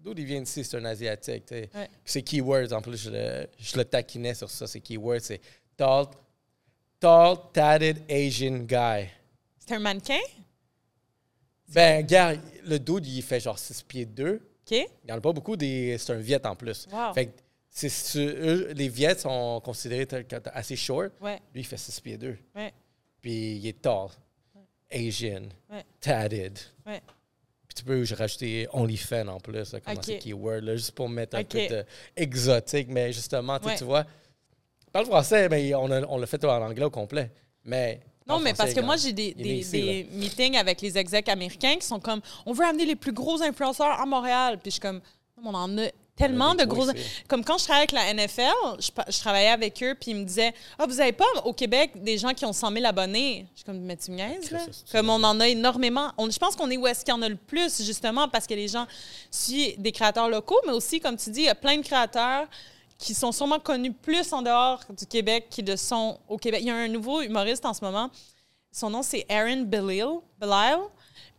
D'où il vient d'ici, c'est un Asiatique. Ouais. C'est keywords, en plus, je le, je le taquinais sur ça. C'est keywords, c'est tall, tall, tatted Asian guy. C'est un mannequin? Ben, regarde, le dude, il fait genre 6 pieds 2. OK. Il n'y en a pas beaucoup, des... c'est un Viet en plus. Wow. Fait que c'est sur- eux, les Viets sont considérés assez short. Ouais, Lui, il fait 6 pieds 2. ouais, Puis il est tall, Asian, Ouais. tatted. Puis tu peux rajouter OnlyFans en plus, là, comme Ok. ces keywords, là, juste pour mettre un peu de exotique. Mais justement, tu sais, Ouais. tu vois, parle français, mais on, a- on l'a fait en anglais au complet. Mais Non, mais parce que moi, j'ai des, des, ici, des meetings avec les execs américains qui sont comme on veut amener les plus gros influenceurs à Montréal. Puis je suis comme on en a tellement de gros. Comme quand je travaillais avec la NFL, je, travaillais avec eux, puis ils me disaient Ah, vous n'avez pas au Québec des gens qui ont 100 000 abonnés Je suis comme Mais tu me niaises, là? Comme on en a énormément. On, je pense qu'on est où est-ce qu'il y en a le plus, justement, parce que les gens suivent des créateurs locaux, mais aussi, comme tu dis, il y a plein de créateurs qui sont sûrement connus plus en dehors du Québec qu'ils le sont au Québec. Il y a un nouveau humoriste en ce moment. Son nom, c'est Aaron Belial. Belial.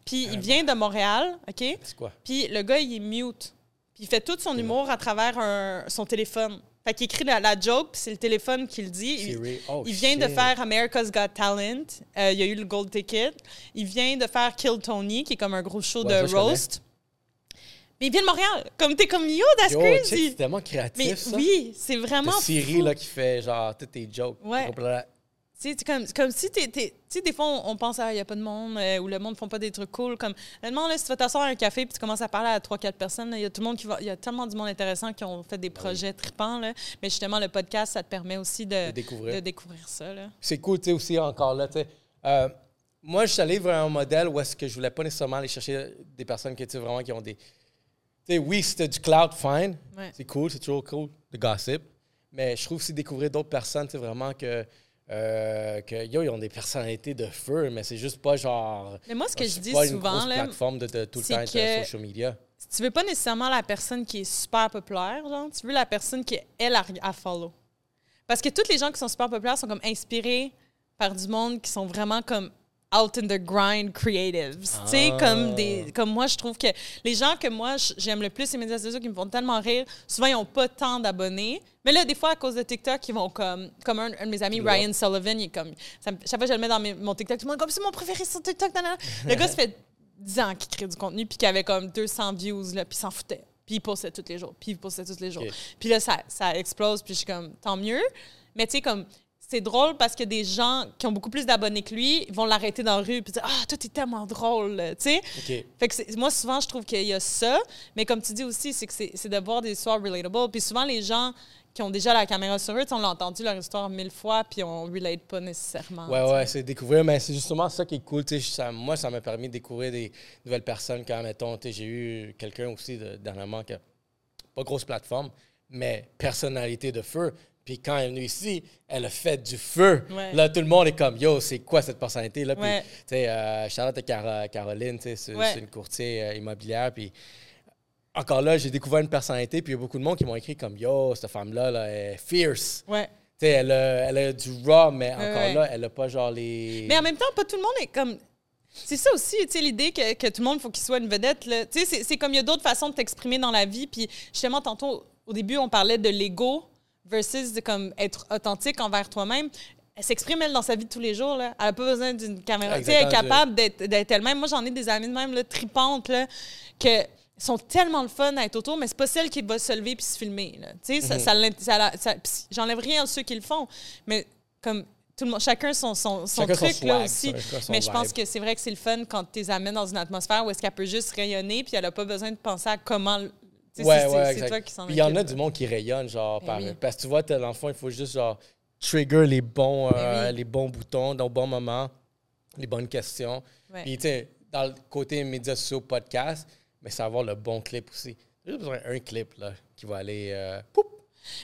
Puis il vient de Montréal, OK? C'est quoi? Puis le gars, il est mute. Puis il fait tout son humour à travers un- son téléphone. Fait qu'il écrit la, la joke, puis c'est le téléphone qui le dit. Il. Oh, il vient de faire America's Got Talent. Euh, il y a eu le Gold Ticket. Il vient de faire Kill Tony, qui est comme un gros show Ouais, de roast. Mais il vient de Montréal. Comme t'es comme yo, that's Yo, crazy. c'est tellement créatif, Mais ça. oui, c'est vraiment. De Siri, fou. là, qui fait genre toutes tes jokes. Ouais. C'est comme, comme si tu sais, des fois, on, on pense à il n'y a pas de monde euh, ou le monde ne font pas des trucs cool. Comme, honnêtement, là, si tu vas t'asseoir à un café puis tu commences à parler à 3-4 personnes, il y a tout le monde qui va. Il y a tellement du monde intéressant qui ont fait des projets tripants. Là. Mais justement, le podcast, ça te permet aussi de, De découvrir. de découvrir ça. C'est cool, tu sais, aussi encore là. Euh, moi, je suis allé vers un modèle où est-ce que je voulais pas nécessairement aller chercher des personnes qui, vraiment, qui ont des... Tu sais, oui, c'était du cloud, fine. Ouais. C'est cool, c'est toujours cool, de gossip. Mais je trouve aussi découvrir d'autres personnes, tu sais, vraiment que... euh, que yo, ils ont des personnalités de feu, mais c'est juste pas genre. Mais moi, ce que je dis pas une souvent, grosse là, plateforme de, de tout le temps être que- euh, social media. tu veux pas nécessairement la personne qui est super populaire, genre, tu veux la personne qui est elle à, à follow. Parce que toutes les gens qui sont super populaires sont comme inspirés par du monde qui sont vraiment comme out in the grind creatives. Tu sais, Ah. comme des comme moi je trouve que les gens que moi j'aime le plus les médias sociaux qui me font tellement rire, souvent ils ont pas tant d'abonnés. Mais là des fois à cause de TikTok, ils vont comme comme un, un de mes amis. Ryan Sullivan, il est comme ça chaque fois que je le mets dans mes- mon TikTok, tout le monde est comme c'est mon préféré sur TikTok. nanana. Le gars ça fait 10 ans qu'il crée du contenu puis qu'il avait comme 200 views là, puis il s'en foutait. Puis il postait tous les jours, puis il postait tous les jours. Puis là, ça, ça explose, puis je suis comme, tant mieux. Mais tu sais, comme, c'est drôle parce que des gens qui ont beaucoup plus d'abonnés que lui vont l'arrêter dans la rue, puis dire, ah, toi, t'es tellement drôle, tu sais. Fait que moi, souvent, je trouve qu'il y a ça. Mais comme tu dis aussi, c'est que c'est de voir des histoires relatable. Puis souvent, les gens qui ont déjà la caméra sur eux, on l'a entendu leur histoire mille fois, puis on relate pas nécessairement. Ouais, tu sais. ouais, c'est découvrir, mais c'est justement ça qui est cool. ça- moi, ça m'a permis de découvrir des nouvelles personnes quand, mettons, j'ai eu quelqu'un aussi de, dernièrement qui a pas grosse plateforme, mais personnalité de feu. Puis quand elle est venue ici, elle a fait du feu. Ouais. Là, tout le monde est comme, yo, c'est quoi cette personnalité-là? Puis, tu sais, euh, Charlotte et Car- Caroline, tu sais, c'est une courtier euh, immobilière. Puis encore là, j'ai découvert une personnalité, puis il y a beaucoup de monde qui m'ont écrit comme, yo, cette femme-là, là, elle est fierce. Ouais. Tu sais, elle a, elle a du raw, mais encore ouais. là, elle a pas genre les. Mais en même temps, pas tout le monde est comme. C'est ça aussi, tu sais, l'idée que, que tout le monde, faut qu'il soit une vedette. là. Tu sais, c'est- c'est comme il y a d'autres façons de t'exprimer dans la vie. Puis justement, tantôt, au début, on parlait de l'ego versus de comme être authentique envers toi-même. Elle s'exprime, elle, dans sa vie de tous les jours. Là. Elle n'a pas besoin d'une caméra. Elle est capable d'être elle-même. Moi, j'en ai des amies de même, là, tripantes, là, que sont tellement le fun à être autour, mais c'est pas celle qui va se lever puis se filmer. là. Tu sais, ça, ça, l'int- ça j'enlève rien à ceux qui le font, mais comme tout le monde, chacun son, son, son Chacun son truc là aussi. Mais je pense que c'est vrai que c'est le fun quand tu les amènes dans une atmosphère où est-ce qu'elle peut juste rayonner puis elle a pas besoin de penser à comment. Le- Ouais, c'est- ouais, c'est- toi qui s'en Puis il y en a du monde qui rayonne, genre, Ben par- oui. parce que tu vois, t'as l'enfant, il faut juste, genre, trigger les bons, euh, Ben oui. les bons boutons, dans le bon moment, les bonnes questions. Ouais. Puis, tu sais, dans le côté médias sociaux, podcast, mais c'est avoir le bon clip aussi. J'ai juste besoin d'un clip, là, qui va aller. euh, poup.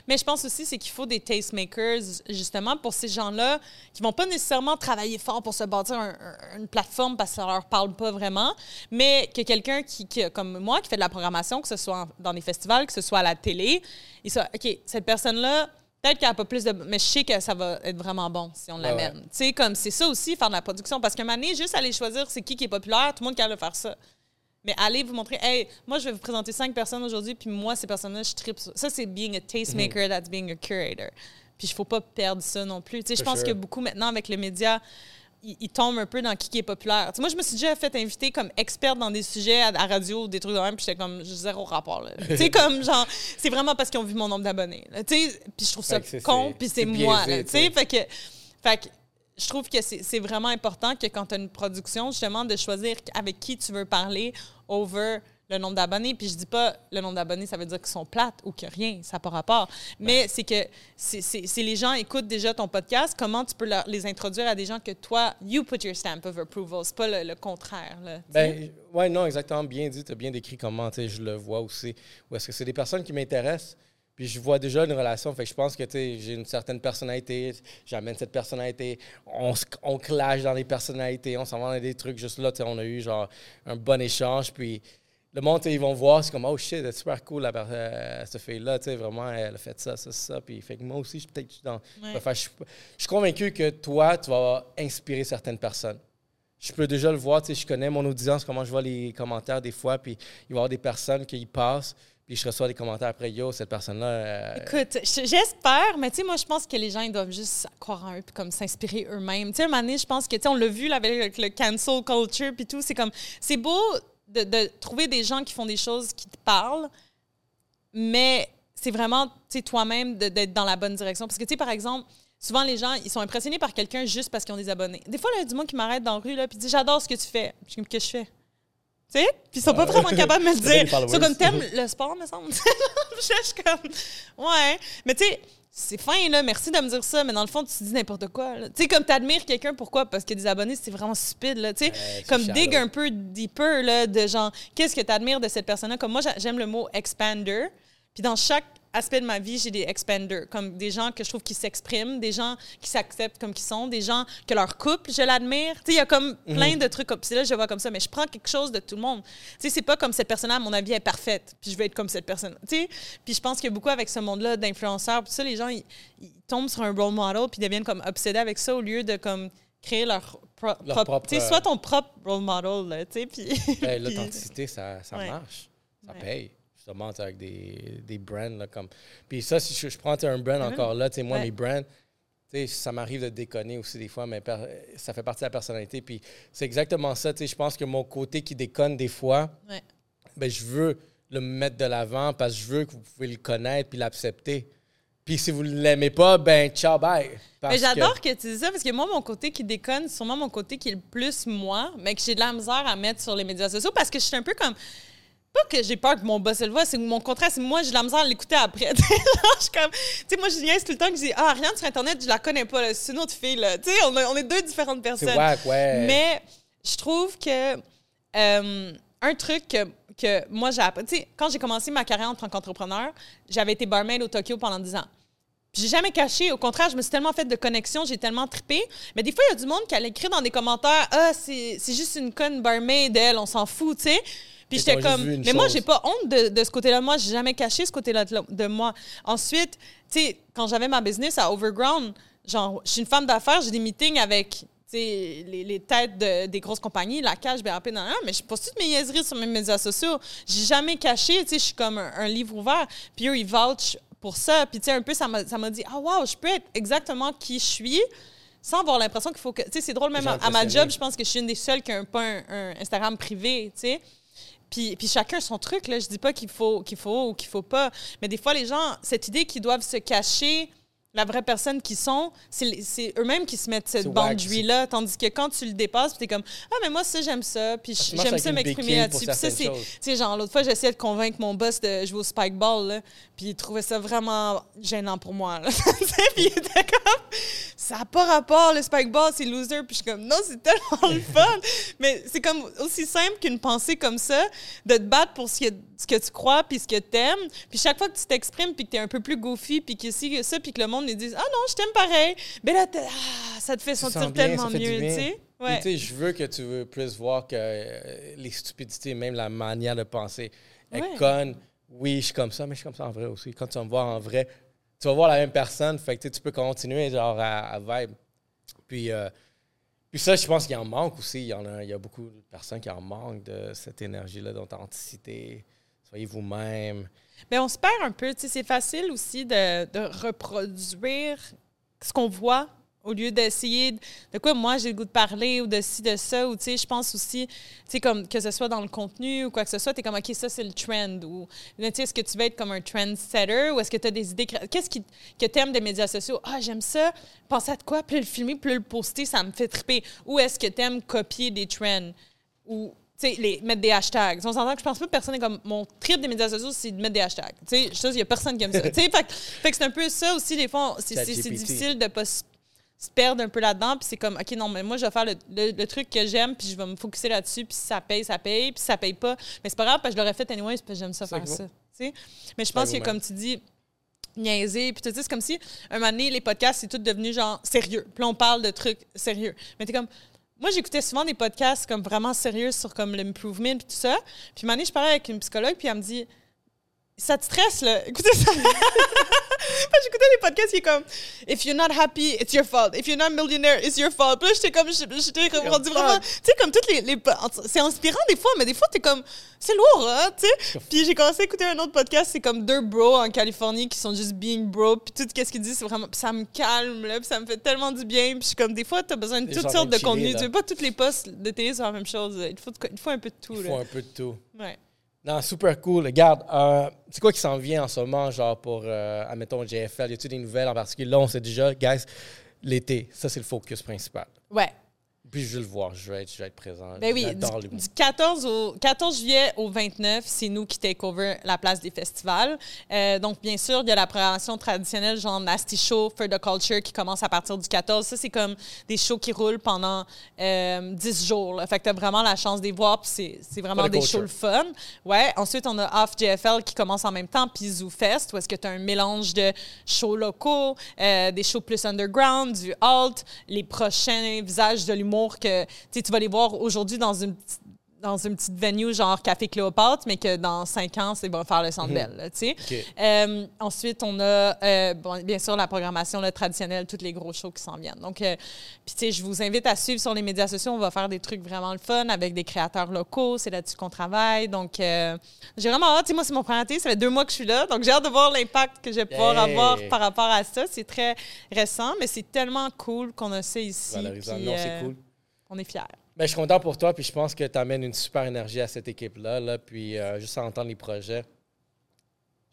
Mais je pense aussi c'est qu'il faut des tastemakers justement pour ces gens-là qui vont pas nécessairement travailler fort pour se bâtir un- un- une plateforme parce que ça leur parle pas vraiment, mais que quelqu'un qui, qui- comme moi qui fait de la programmation, que ce soit dans des festivals, que ce soit à la télé, il soit ok cette personne-là. Peut-être qu'elle n'a pas plus de. Mais je sais que ça va être vraiment bon si on l'amène. ouais. Tu sais, comme c'est ça aussi, faire de la production. Parce qu'à un moment donné, juste aller choisir c'est qui qui est populaire, tout le monde qui a le faire ça. Mais allez vous montrer, hey, moi, je vais vous présenter cinq personnes aujourd'hui, puis moi, ces personnes-là, je tripe Ça, c'est being a tastemaker, that's being a curator. Puis il faut pas perdre ça non plus. Tu sais, je pense que beaucoup maintenant, avec les médias, ils, tombent un peu dans qui, qui est populaire. moi, je me suis déjà fait inviter comme experte dans des sujets à, radio, des trucs de même, puis j'étais comme zéro rapport. tu sais, comme genre, c'est vraiment parce qu'ils ont vu mon nombre d'abonnés. Tu sais, puis je trouve ça con, puis c'est moi. Tu sais, fait que, fait que je trouve que c'est vraiment important que quand tu as une production, justement, de choisir avec qui tu veux parler over le nombre d'abonnés. Puis je dis pas le nombre d'abonnés, ça veut dire qu'ils sont plates ou que rien, ça n'a pas rapport. Mais c'est que si les gens écoutent déjà ton podcast, comment tu peux les introduire à des gens que toi, you put your stamp of approval. C'est pas le, contraire. Là, ben, ouais, non, exactement. Bien dit. Tu as bien décrit comment je le vois aussi. Ou est-ce que c'est des personnes qui m'intéressent? Puis je vois déjà une relation. Fait que je pense que j'ai une certaine personnalité. J'amène cette personnalité. On, on clash dans les personnalités. On s'en va dans des trucs. Juste là, on a eu genre un bon échange. Puis le monde, ils vont voir, c'est comme, oh shit, c'est super cool, la, euh, cette fille-là, vraiment, elle a fait ça, ça, ça. Puis, fait que moi aussi, je, peut-être, dans, je, suis convaincu que toi, tu vas inspirer certaines personnes. Je peux déjà le voir, tu sais, je connais mon audience, comment je vois les commentaires des fois, puis il va y avoir des personnes qui y passent, puis je reçois des commentaires après, yo, cette personne-là. Euh, Écoute, j'espère, mais tu sais, moi, je pense que les gens, ils doivent juste croire en eux, puis comme s'inspirer eux-mêmes. Tu sais, un je pense que, tu sais, on l'a vu là, avec le cancel culture, puis tout, c'est comme, c'est beau de, trouver des gens qui font des choses qui te parlent, mais c'est vraiment toi-même d'être dans la bonne direction. Parce que, tu sais, par exemple, souvent les gens, ils sont impressionnés par quelqu'un juste parce qu'ils ont des abonnés. Des fois, il y a du monde qui m'arrête dans la rue, là, puis dit J'adore ce que tu fais. Qu'est-ce que je fais tu sais? Puis ils sont pas vraiment capables de me le dire. C'est comme t'aimes le sport, me semble. je suis comme, ouais. Mais tu sais, c'est fin, là, merci de me dire ça, mais dans le fond, tu dis n'importe quoi. Tu sais, comme t'admires quelqu'un, pourquoi? Parce que des abonnés, c'est vraiment stupide, là. Tu sais, comme dig un peu deeper, là, de genre, qu'est-ce que t'admires de cette personne-là? Comme moi, j'aime le mot expander. Puis dans chaque aspect de ma vie, j'ai des expanders, comme des gens que je trouve qui s'expriment, des gens qui s'acceptent comme qu'ils sont, des gens que leur couple, je l'admire. Tu sais, il y a comme mhm. plein de trucs comme ça. Là, je vois comme ça, mais je prends quelque chose de tout le monde. Tu sais, c'est pas comme cette personne-là, à mon avis, est parfaite, puis je vais être comme cette personne. Tu sais, puis je pense que beaucoup avec ce monde-là d'influenceurs, puis ça, les gens, ils, tombent sur un role model, puis deviennent comme obsédés avec ça au lieu de comme créer leur, propre. Tu sais, soit ton propre role model, tu sais, puis. Ben, l'authenticité, ça, ça marche, ça paye justement avec des, des brands. Là, comme... Puis ça, si je, prends un brand mm-hmm. encore là, tu sais, moi, mes brands, ça m'arrive de déconner aussi des fois, mais ça fait partie de la personnalité. Puis c'est exactement ça. Je pense que mon côté qui déconne des fois, ben, je veux le mettre de l'avant parce que je veux que vous pouvez le connaître puis l'accepter. Puis si vous ne l'aimez pas, ben ciao, bye. Mais j'adore que... tu dis ça parce que moi, mon côté qui déconne, c'est sûrement mon côté qui est le plus moi, mais que j'ai de la misère à mettre sur les médias sociaux parce que je suis un peu comme pas que j'ai peur que mon boss le voit, c'est mon contraire, c'est moi, j'ai la misère à l'écouter après. je comme, tu sais, moi, je niaise tout le temps que je dis, ah, rien sur Internet, je la connais pas, c'est une autre fille, là. Tu sais, on, on, est deux différentes personnes. C'est ouais. Mais je trouve que euh, un truc que, que moi, j'ai appris, tu sais, quand j'ai commencé ma carrière en tant qu'entrepreneur, j'avais été barmaid au Tokyo pendant 10 ans. J'ai jamais caché. Au contraire, je me suis tellement fait de connexions, j'ai tellement trippé. Mais des fois, il y a du monde qui allait écrire dans des commentaires Ah, c'est juste une conne barmaid, elle, on s'en fout, tu sais. Puis j'étais comme. Mais moi, j'ai pas honte de, de ce côté-là. Moi, j'ai jamais caché ce côté-là de, moi. Ensuite, tu sais, quand j'avais ma business à Overground, genre, je suis une femme d'affaires, j'ai des meetings avec les, les, têtes de, des grosses compagnies, la cash, BRP, non, non, mais je poste toutes mes niaiseries sur mes médias sociaux. J'ai jamais caché, tu sais, je suis comme un, livre ouvert. Puis eux, ils vouchent pour ça. Puis, tu sais, un peu, ça m'a dit, ah, wow, je peux être exactement qui je suis sans avoir l'impression qu'il faut que. Tu sais, c'est drôle, même à, ma job, je pense que je suis une des seules qui a un, pas un Instagram privé, tu sais. Puis, puis chacun son truc, là. Je dis pas qu'il faut, qu'il faut ou qu'il faut pas. Mais des fois, les gens, cette idée qu'ils doivent se cacher la vraie personne qu'ils sont, c'est eux-mêmes qui se mettent cette boundary-là. Tandis que quand tu le dépasses, tu es comme Ah, mais moi, ça, j'aime ça. Puis j'aime ça m'exprimer là-dessus. Puis ça, c'est. Tu sais, genre, l'autre fois, j'essayais de convaincre mon boss de jouer au spike ball, là, puis il trouvait ça vraiment gênant pour moi. puis il était comme Ça n'a pas rapport, le spike ball, c'est loser. Puis je suis comme Non, c'est tellement le fun. mais c'est comme aussi simple qu'une pensée comme ça, de te battre pour ce que, ce que tu crois, puis ce que tu aimes. Puis chaque fois que tu t'exprimes, puis que tu es un peu plus goofy, puis que que ça, puis que le monde ils disent Ah non, je t'aime pareil. Mais là, ah, ça te fait sentir tellement mieux, tu sais. Ouais. je veux que tu puisses voir que euh, les stupidités, même la manière de penser, est conne. Oui, je suis comme ça, mais je suis comme ça en vrai aussi. Quand tu vas me voir en vrai, tu vas voir la même personne. Fait que tu peux continuer genre à, vibe. Puis, euh, Puis ça, je pense qu'il en manque aussi. Il y, en a, il y a beaucoup de personnes qui en manquent de cette énergie-là d'authenticité. Soyez vous-même. Mais on se perd un peu. C'est facile aussi de, de reproduire ce qu'on voit au lieu d'essayer de quoi moi j'ai le goût de parler ou de ci, de ça. Ou je pense aussi, comme que ce soit dans le contenu ou quoi que ce soit, tu es comme, OK, ça c'est le trend. Ou est-ce que tu veux être comme un trendsetter ou est-ce que tu as des idées. Qu'est-ce qui, que tu aimes des médias sociaux? Ah, j'aime ça. Penser à de quoi? Puis le filmer, puis le poster, ça me fait triper. Ou est-ce que tu aimes copier des trends? Ou les, mettre des hashtags. On s'entend que je pense pas que personne est comme mon trip des médias sociaux, c'est de mettre des hashtags. Tu sais, je sais, il y a personne qui aime ça. tu sais, fait, que- fait que c'est un peu ça aussi, des fois, c'est difficile de pas se perdre un peu là-dedans, puis c'est comme, OK, non, mais moi, je vais faire le, le- le truc que j'aime, puis je vais me focuser là-dessus, puis si ça paye, ça paye, puis si ça paye pas, mais c'est pas grave, parce que je l'aurais fait anyway, parce que j'aime ça faire ça. tu sais. Mais je pense que, vous-même. comme tu dis, niaiser, puis ça, c'est comme si, un moment donné, les podcasts, c'est tout devenu genre sérieux. Puis on parle de trucs sérieux. Mais t'es comme, moi, j'écoutais souvent des podcasts comme vraiment sérieux sur comme l'improvement, puis tout ça. Puis un moment donné, je parlais avec une psychologue, puis elle me dit, ça te stresse, là. Écoutez ça. J'écoutais des podcasts qui est comme If you're not happy, it's your fault. If you're not millionaire, it's your fault. Puis là, j'étais comme, j'étais comme rendu vraiment. Tu sais, comme toutes les. les c'est inspirant des fois, mais des fois, t'es comme, c'est lourd, hein, tu sais. Puis j'ai commencé à écouter un autre podcast, c'est comme deux bros en Californie qui sont juste being bro. Puis tout ce qu'ils disent, c'est vraiment. Puis ça me calme, là. Puis ça me fait tellement du bien. Puis je suis comme, des fois, t'as besoin de toutes sortes de de chiller, contenu. là. Tu veux pas toutes les posts de télé sur la même chose. Il faut, il faut un peu de tout, Il là. faut un peu de tout. Ouais. Non, super cool. Regarde, euh, c'est quoi qui s'en vient en ce moment, genre pour, euh, admettons, JFL? Y a-t-il des nouvelles en particulier? Là, on sait déjà, guys, l'été, ça, c'est le focus principal. Ouais. Puis je veux le voir, je veux être, je veux être présent. Ben oui, du, l'humour. du 14, au, 14 juillet au 29, c'est nous qui take over la place des festivals. Euh, donc, bien sûr, il y a la programmation traditionnelle, genre Nasty Show, For the Culture, qui commence à partir du 14. Ça, c'est comme des shows qui roulent pendant euh, 10 jours. là. Fait que tu as vraiment la chance de les voir, puis c'est, vraiment des culture. shows le fun. Ouais. Ensuite, on a Off JFL qui commence en même temps, puis Zoo Fest, où est-ce que tu as un mélange de shows locaux, euh, des shows plus underground, du alt, les prochains visages de l'humour que tu vas les voir aujourd'hui dans une petite dans une petite venue genre Café Cléopâtre, mais que dans cinq ans, c'est va faire le Centre Bell, là. OK. Euh, ensuite, on a, euh, bon, bien sûr, la programmation là, traditionnelle, tous les gros shows qui s'en viennent. Donc, euh, puis, je vous invite à suivre sur les médias sociaux. On va faire des trucs vraiment le fun avec des créateurs locaux. C'est là-dessus qu'on travaille. Donc, j'ai vraiment hâte. Moi, c'est mon premier été. Ça fait deux mois que je suis là. Donc, j'ai hâte de voir l'impact que je vais pouvoir Hey! avoir par rapport à ça. C'est très récent, mais c'est tellement cool qu'on a ça ici. Valorisant. puis, Non, c'est cool. On est fiers. Ben, je suis content pour toi, puis je pense que tu amènes une super énergie à cette équipe-là. Là, puis euh, juste à entendre les projets,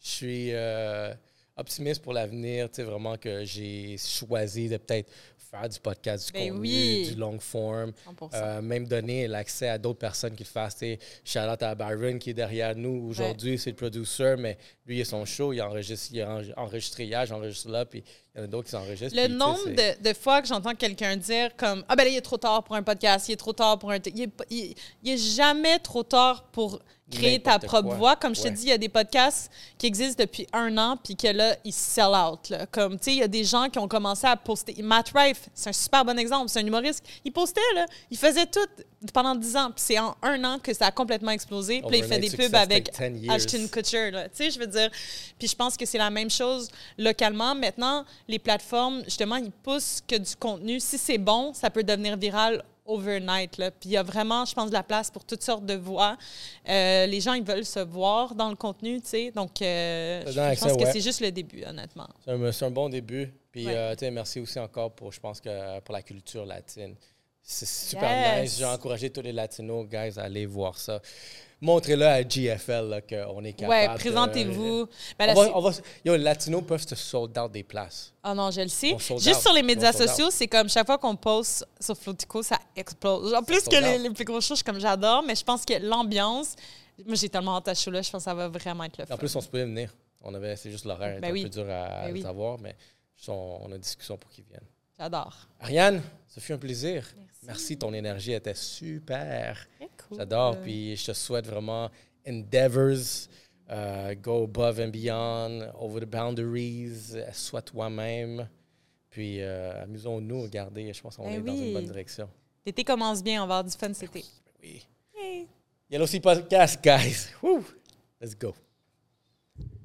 je suis euh, optimiste pour l'avenir. Tu sais, vraiment que j'ai choisi de peut-être faire du podcast, du Ben contenu, oui. du long form. 100%. Euh, même donner l'accès à d'autres personnes qui le fassent. Tu sais, out à Byron qui est derrière nous aujourd'hui, c'est le producer, mais lui, il a son show, il enregistre, il a enre- enregistré hier, j'enregistre là, puis il y en a d'autres qui s'enregistrent. Le nombre de, de fois que j'entends quelqu'un dire comme Ah ben là, il est trop tard pour un podcast, il est trop tard pour un. Il est, il- il est jamais trop tard pour créer ta propre quoi. voix. Comme je te dis, il y a des podcasts qui existent depuis un an, puis que là, ils sell out. là. Comme, tu sais, il y a des gens qui ont commencé à poster. Matt Rife, c'est un super bon exemple. C'est un humoriste. Il postait, là. Il faisait tout pendant 10 ans. Puis c'est en un an que ça a complètement explosé. Puis il fait des pubs avec take 10 years. Ashton Kutcher. Tu sais, je veux dire. Puis je pense que c'est la même chose localement. Maintenant, les plateformes, justement, ils poussent que du contenu. Si c'est bon, ça peut devenir viral overnight. Là. Puis il y a vraiment, je pense, de la place pour toutes sortes de voix. Euh, les gens, ils veulent se voir dans le contenu, tu sais. Donc, euh, je, pense que ouais. c'est juste le début, honnêtement. C'est un, bon début. Puis, Ouais. euh, tu sais, merci aussi encore pour, je pense que pour la culture latine. C'est super Yes. nice. J'ai encouragé tous les latinos, guys, à aller voir ça. Montrez-le à GFL là, qu'on est capable. Ouais, de- présentez-vous. Ben là, On on va- yo, les latinos peuvent se sold out des places. Ah non, je le sais. Juste sur les médias sociaux, c'est comme chaque fois qu'on poste sur Flotico, ça explose. En plus que les, plus grosses choses, comme j'adore, mais je pense que l'ambiance, moi j'ai tellement hâte à ce show-là, je pense que ça va vraiment être le fun. En plus, on se pouvait venir. On avait, c'est juste l'horaire, Ben était oui. un peu dur à, à Ben oui. savoir, mais on a une discussion pour qu'ils viennent. J'adore. Ariane, ce fut un plaisir. Merci. Merci, ton énergie était super. Cool. J'adore. Puis je te souhaite vraiment endeavors, euh, go above and beyond, over the boundaries, sois toi-même. Puis euh, amusons-nous, regardez, je pense qu'on Ben est dans une oui. bonne direction. L'été commence bien, on va avoir du fun cet été. Oui. Yay. Yellow Sea Podcast, guys. Woo! Let's go.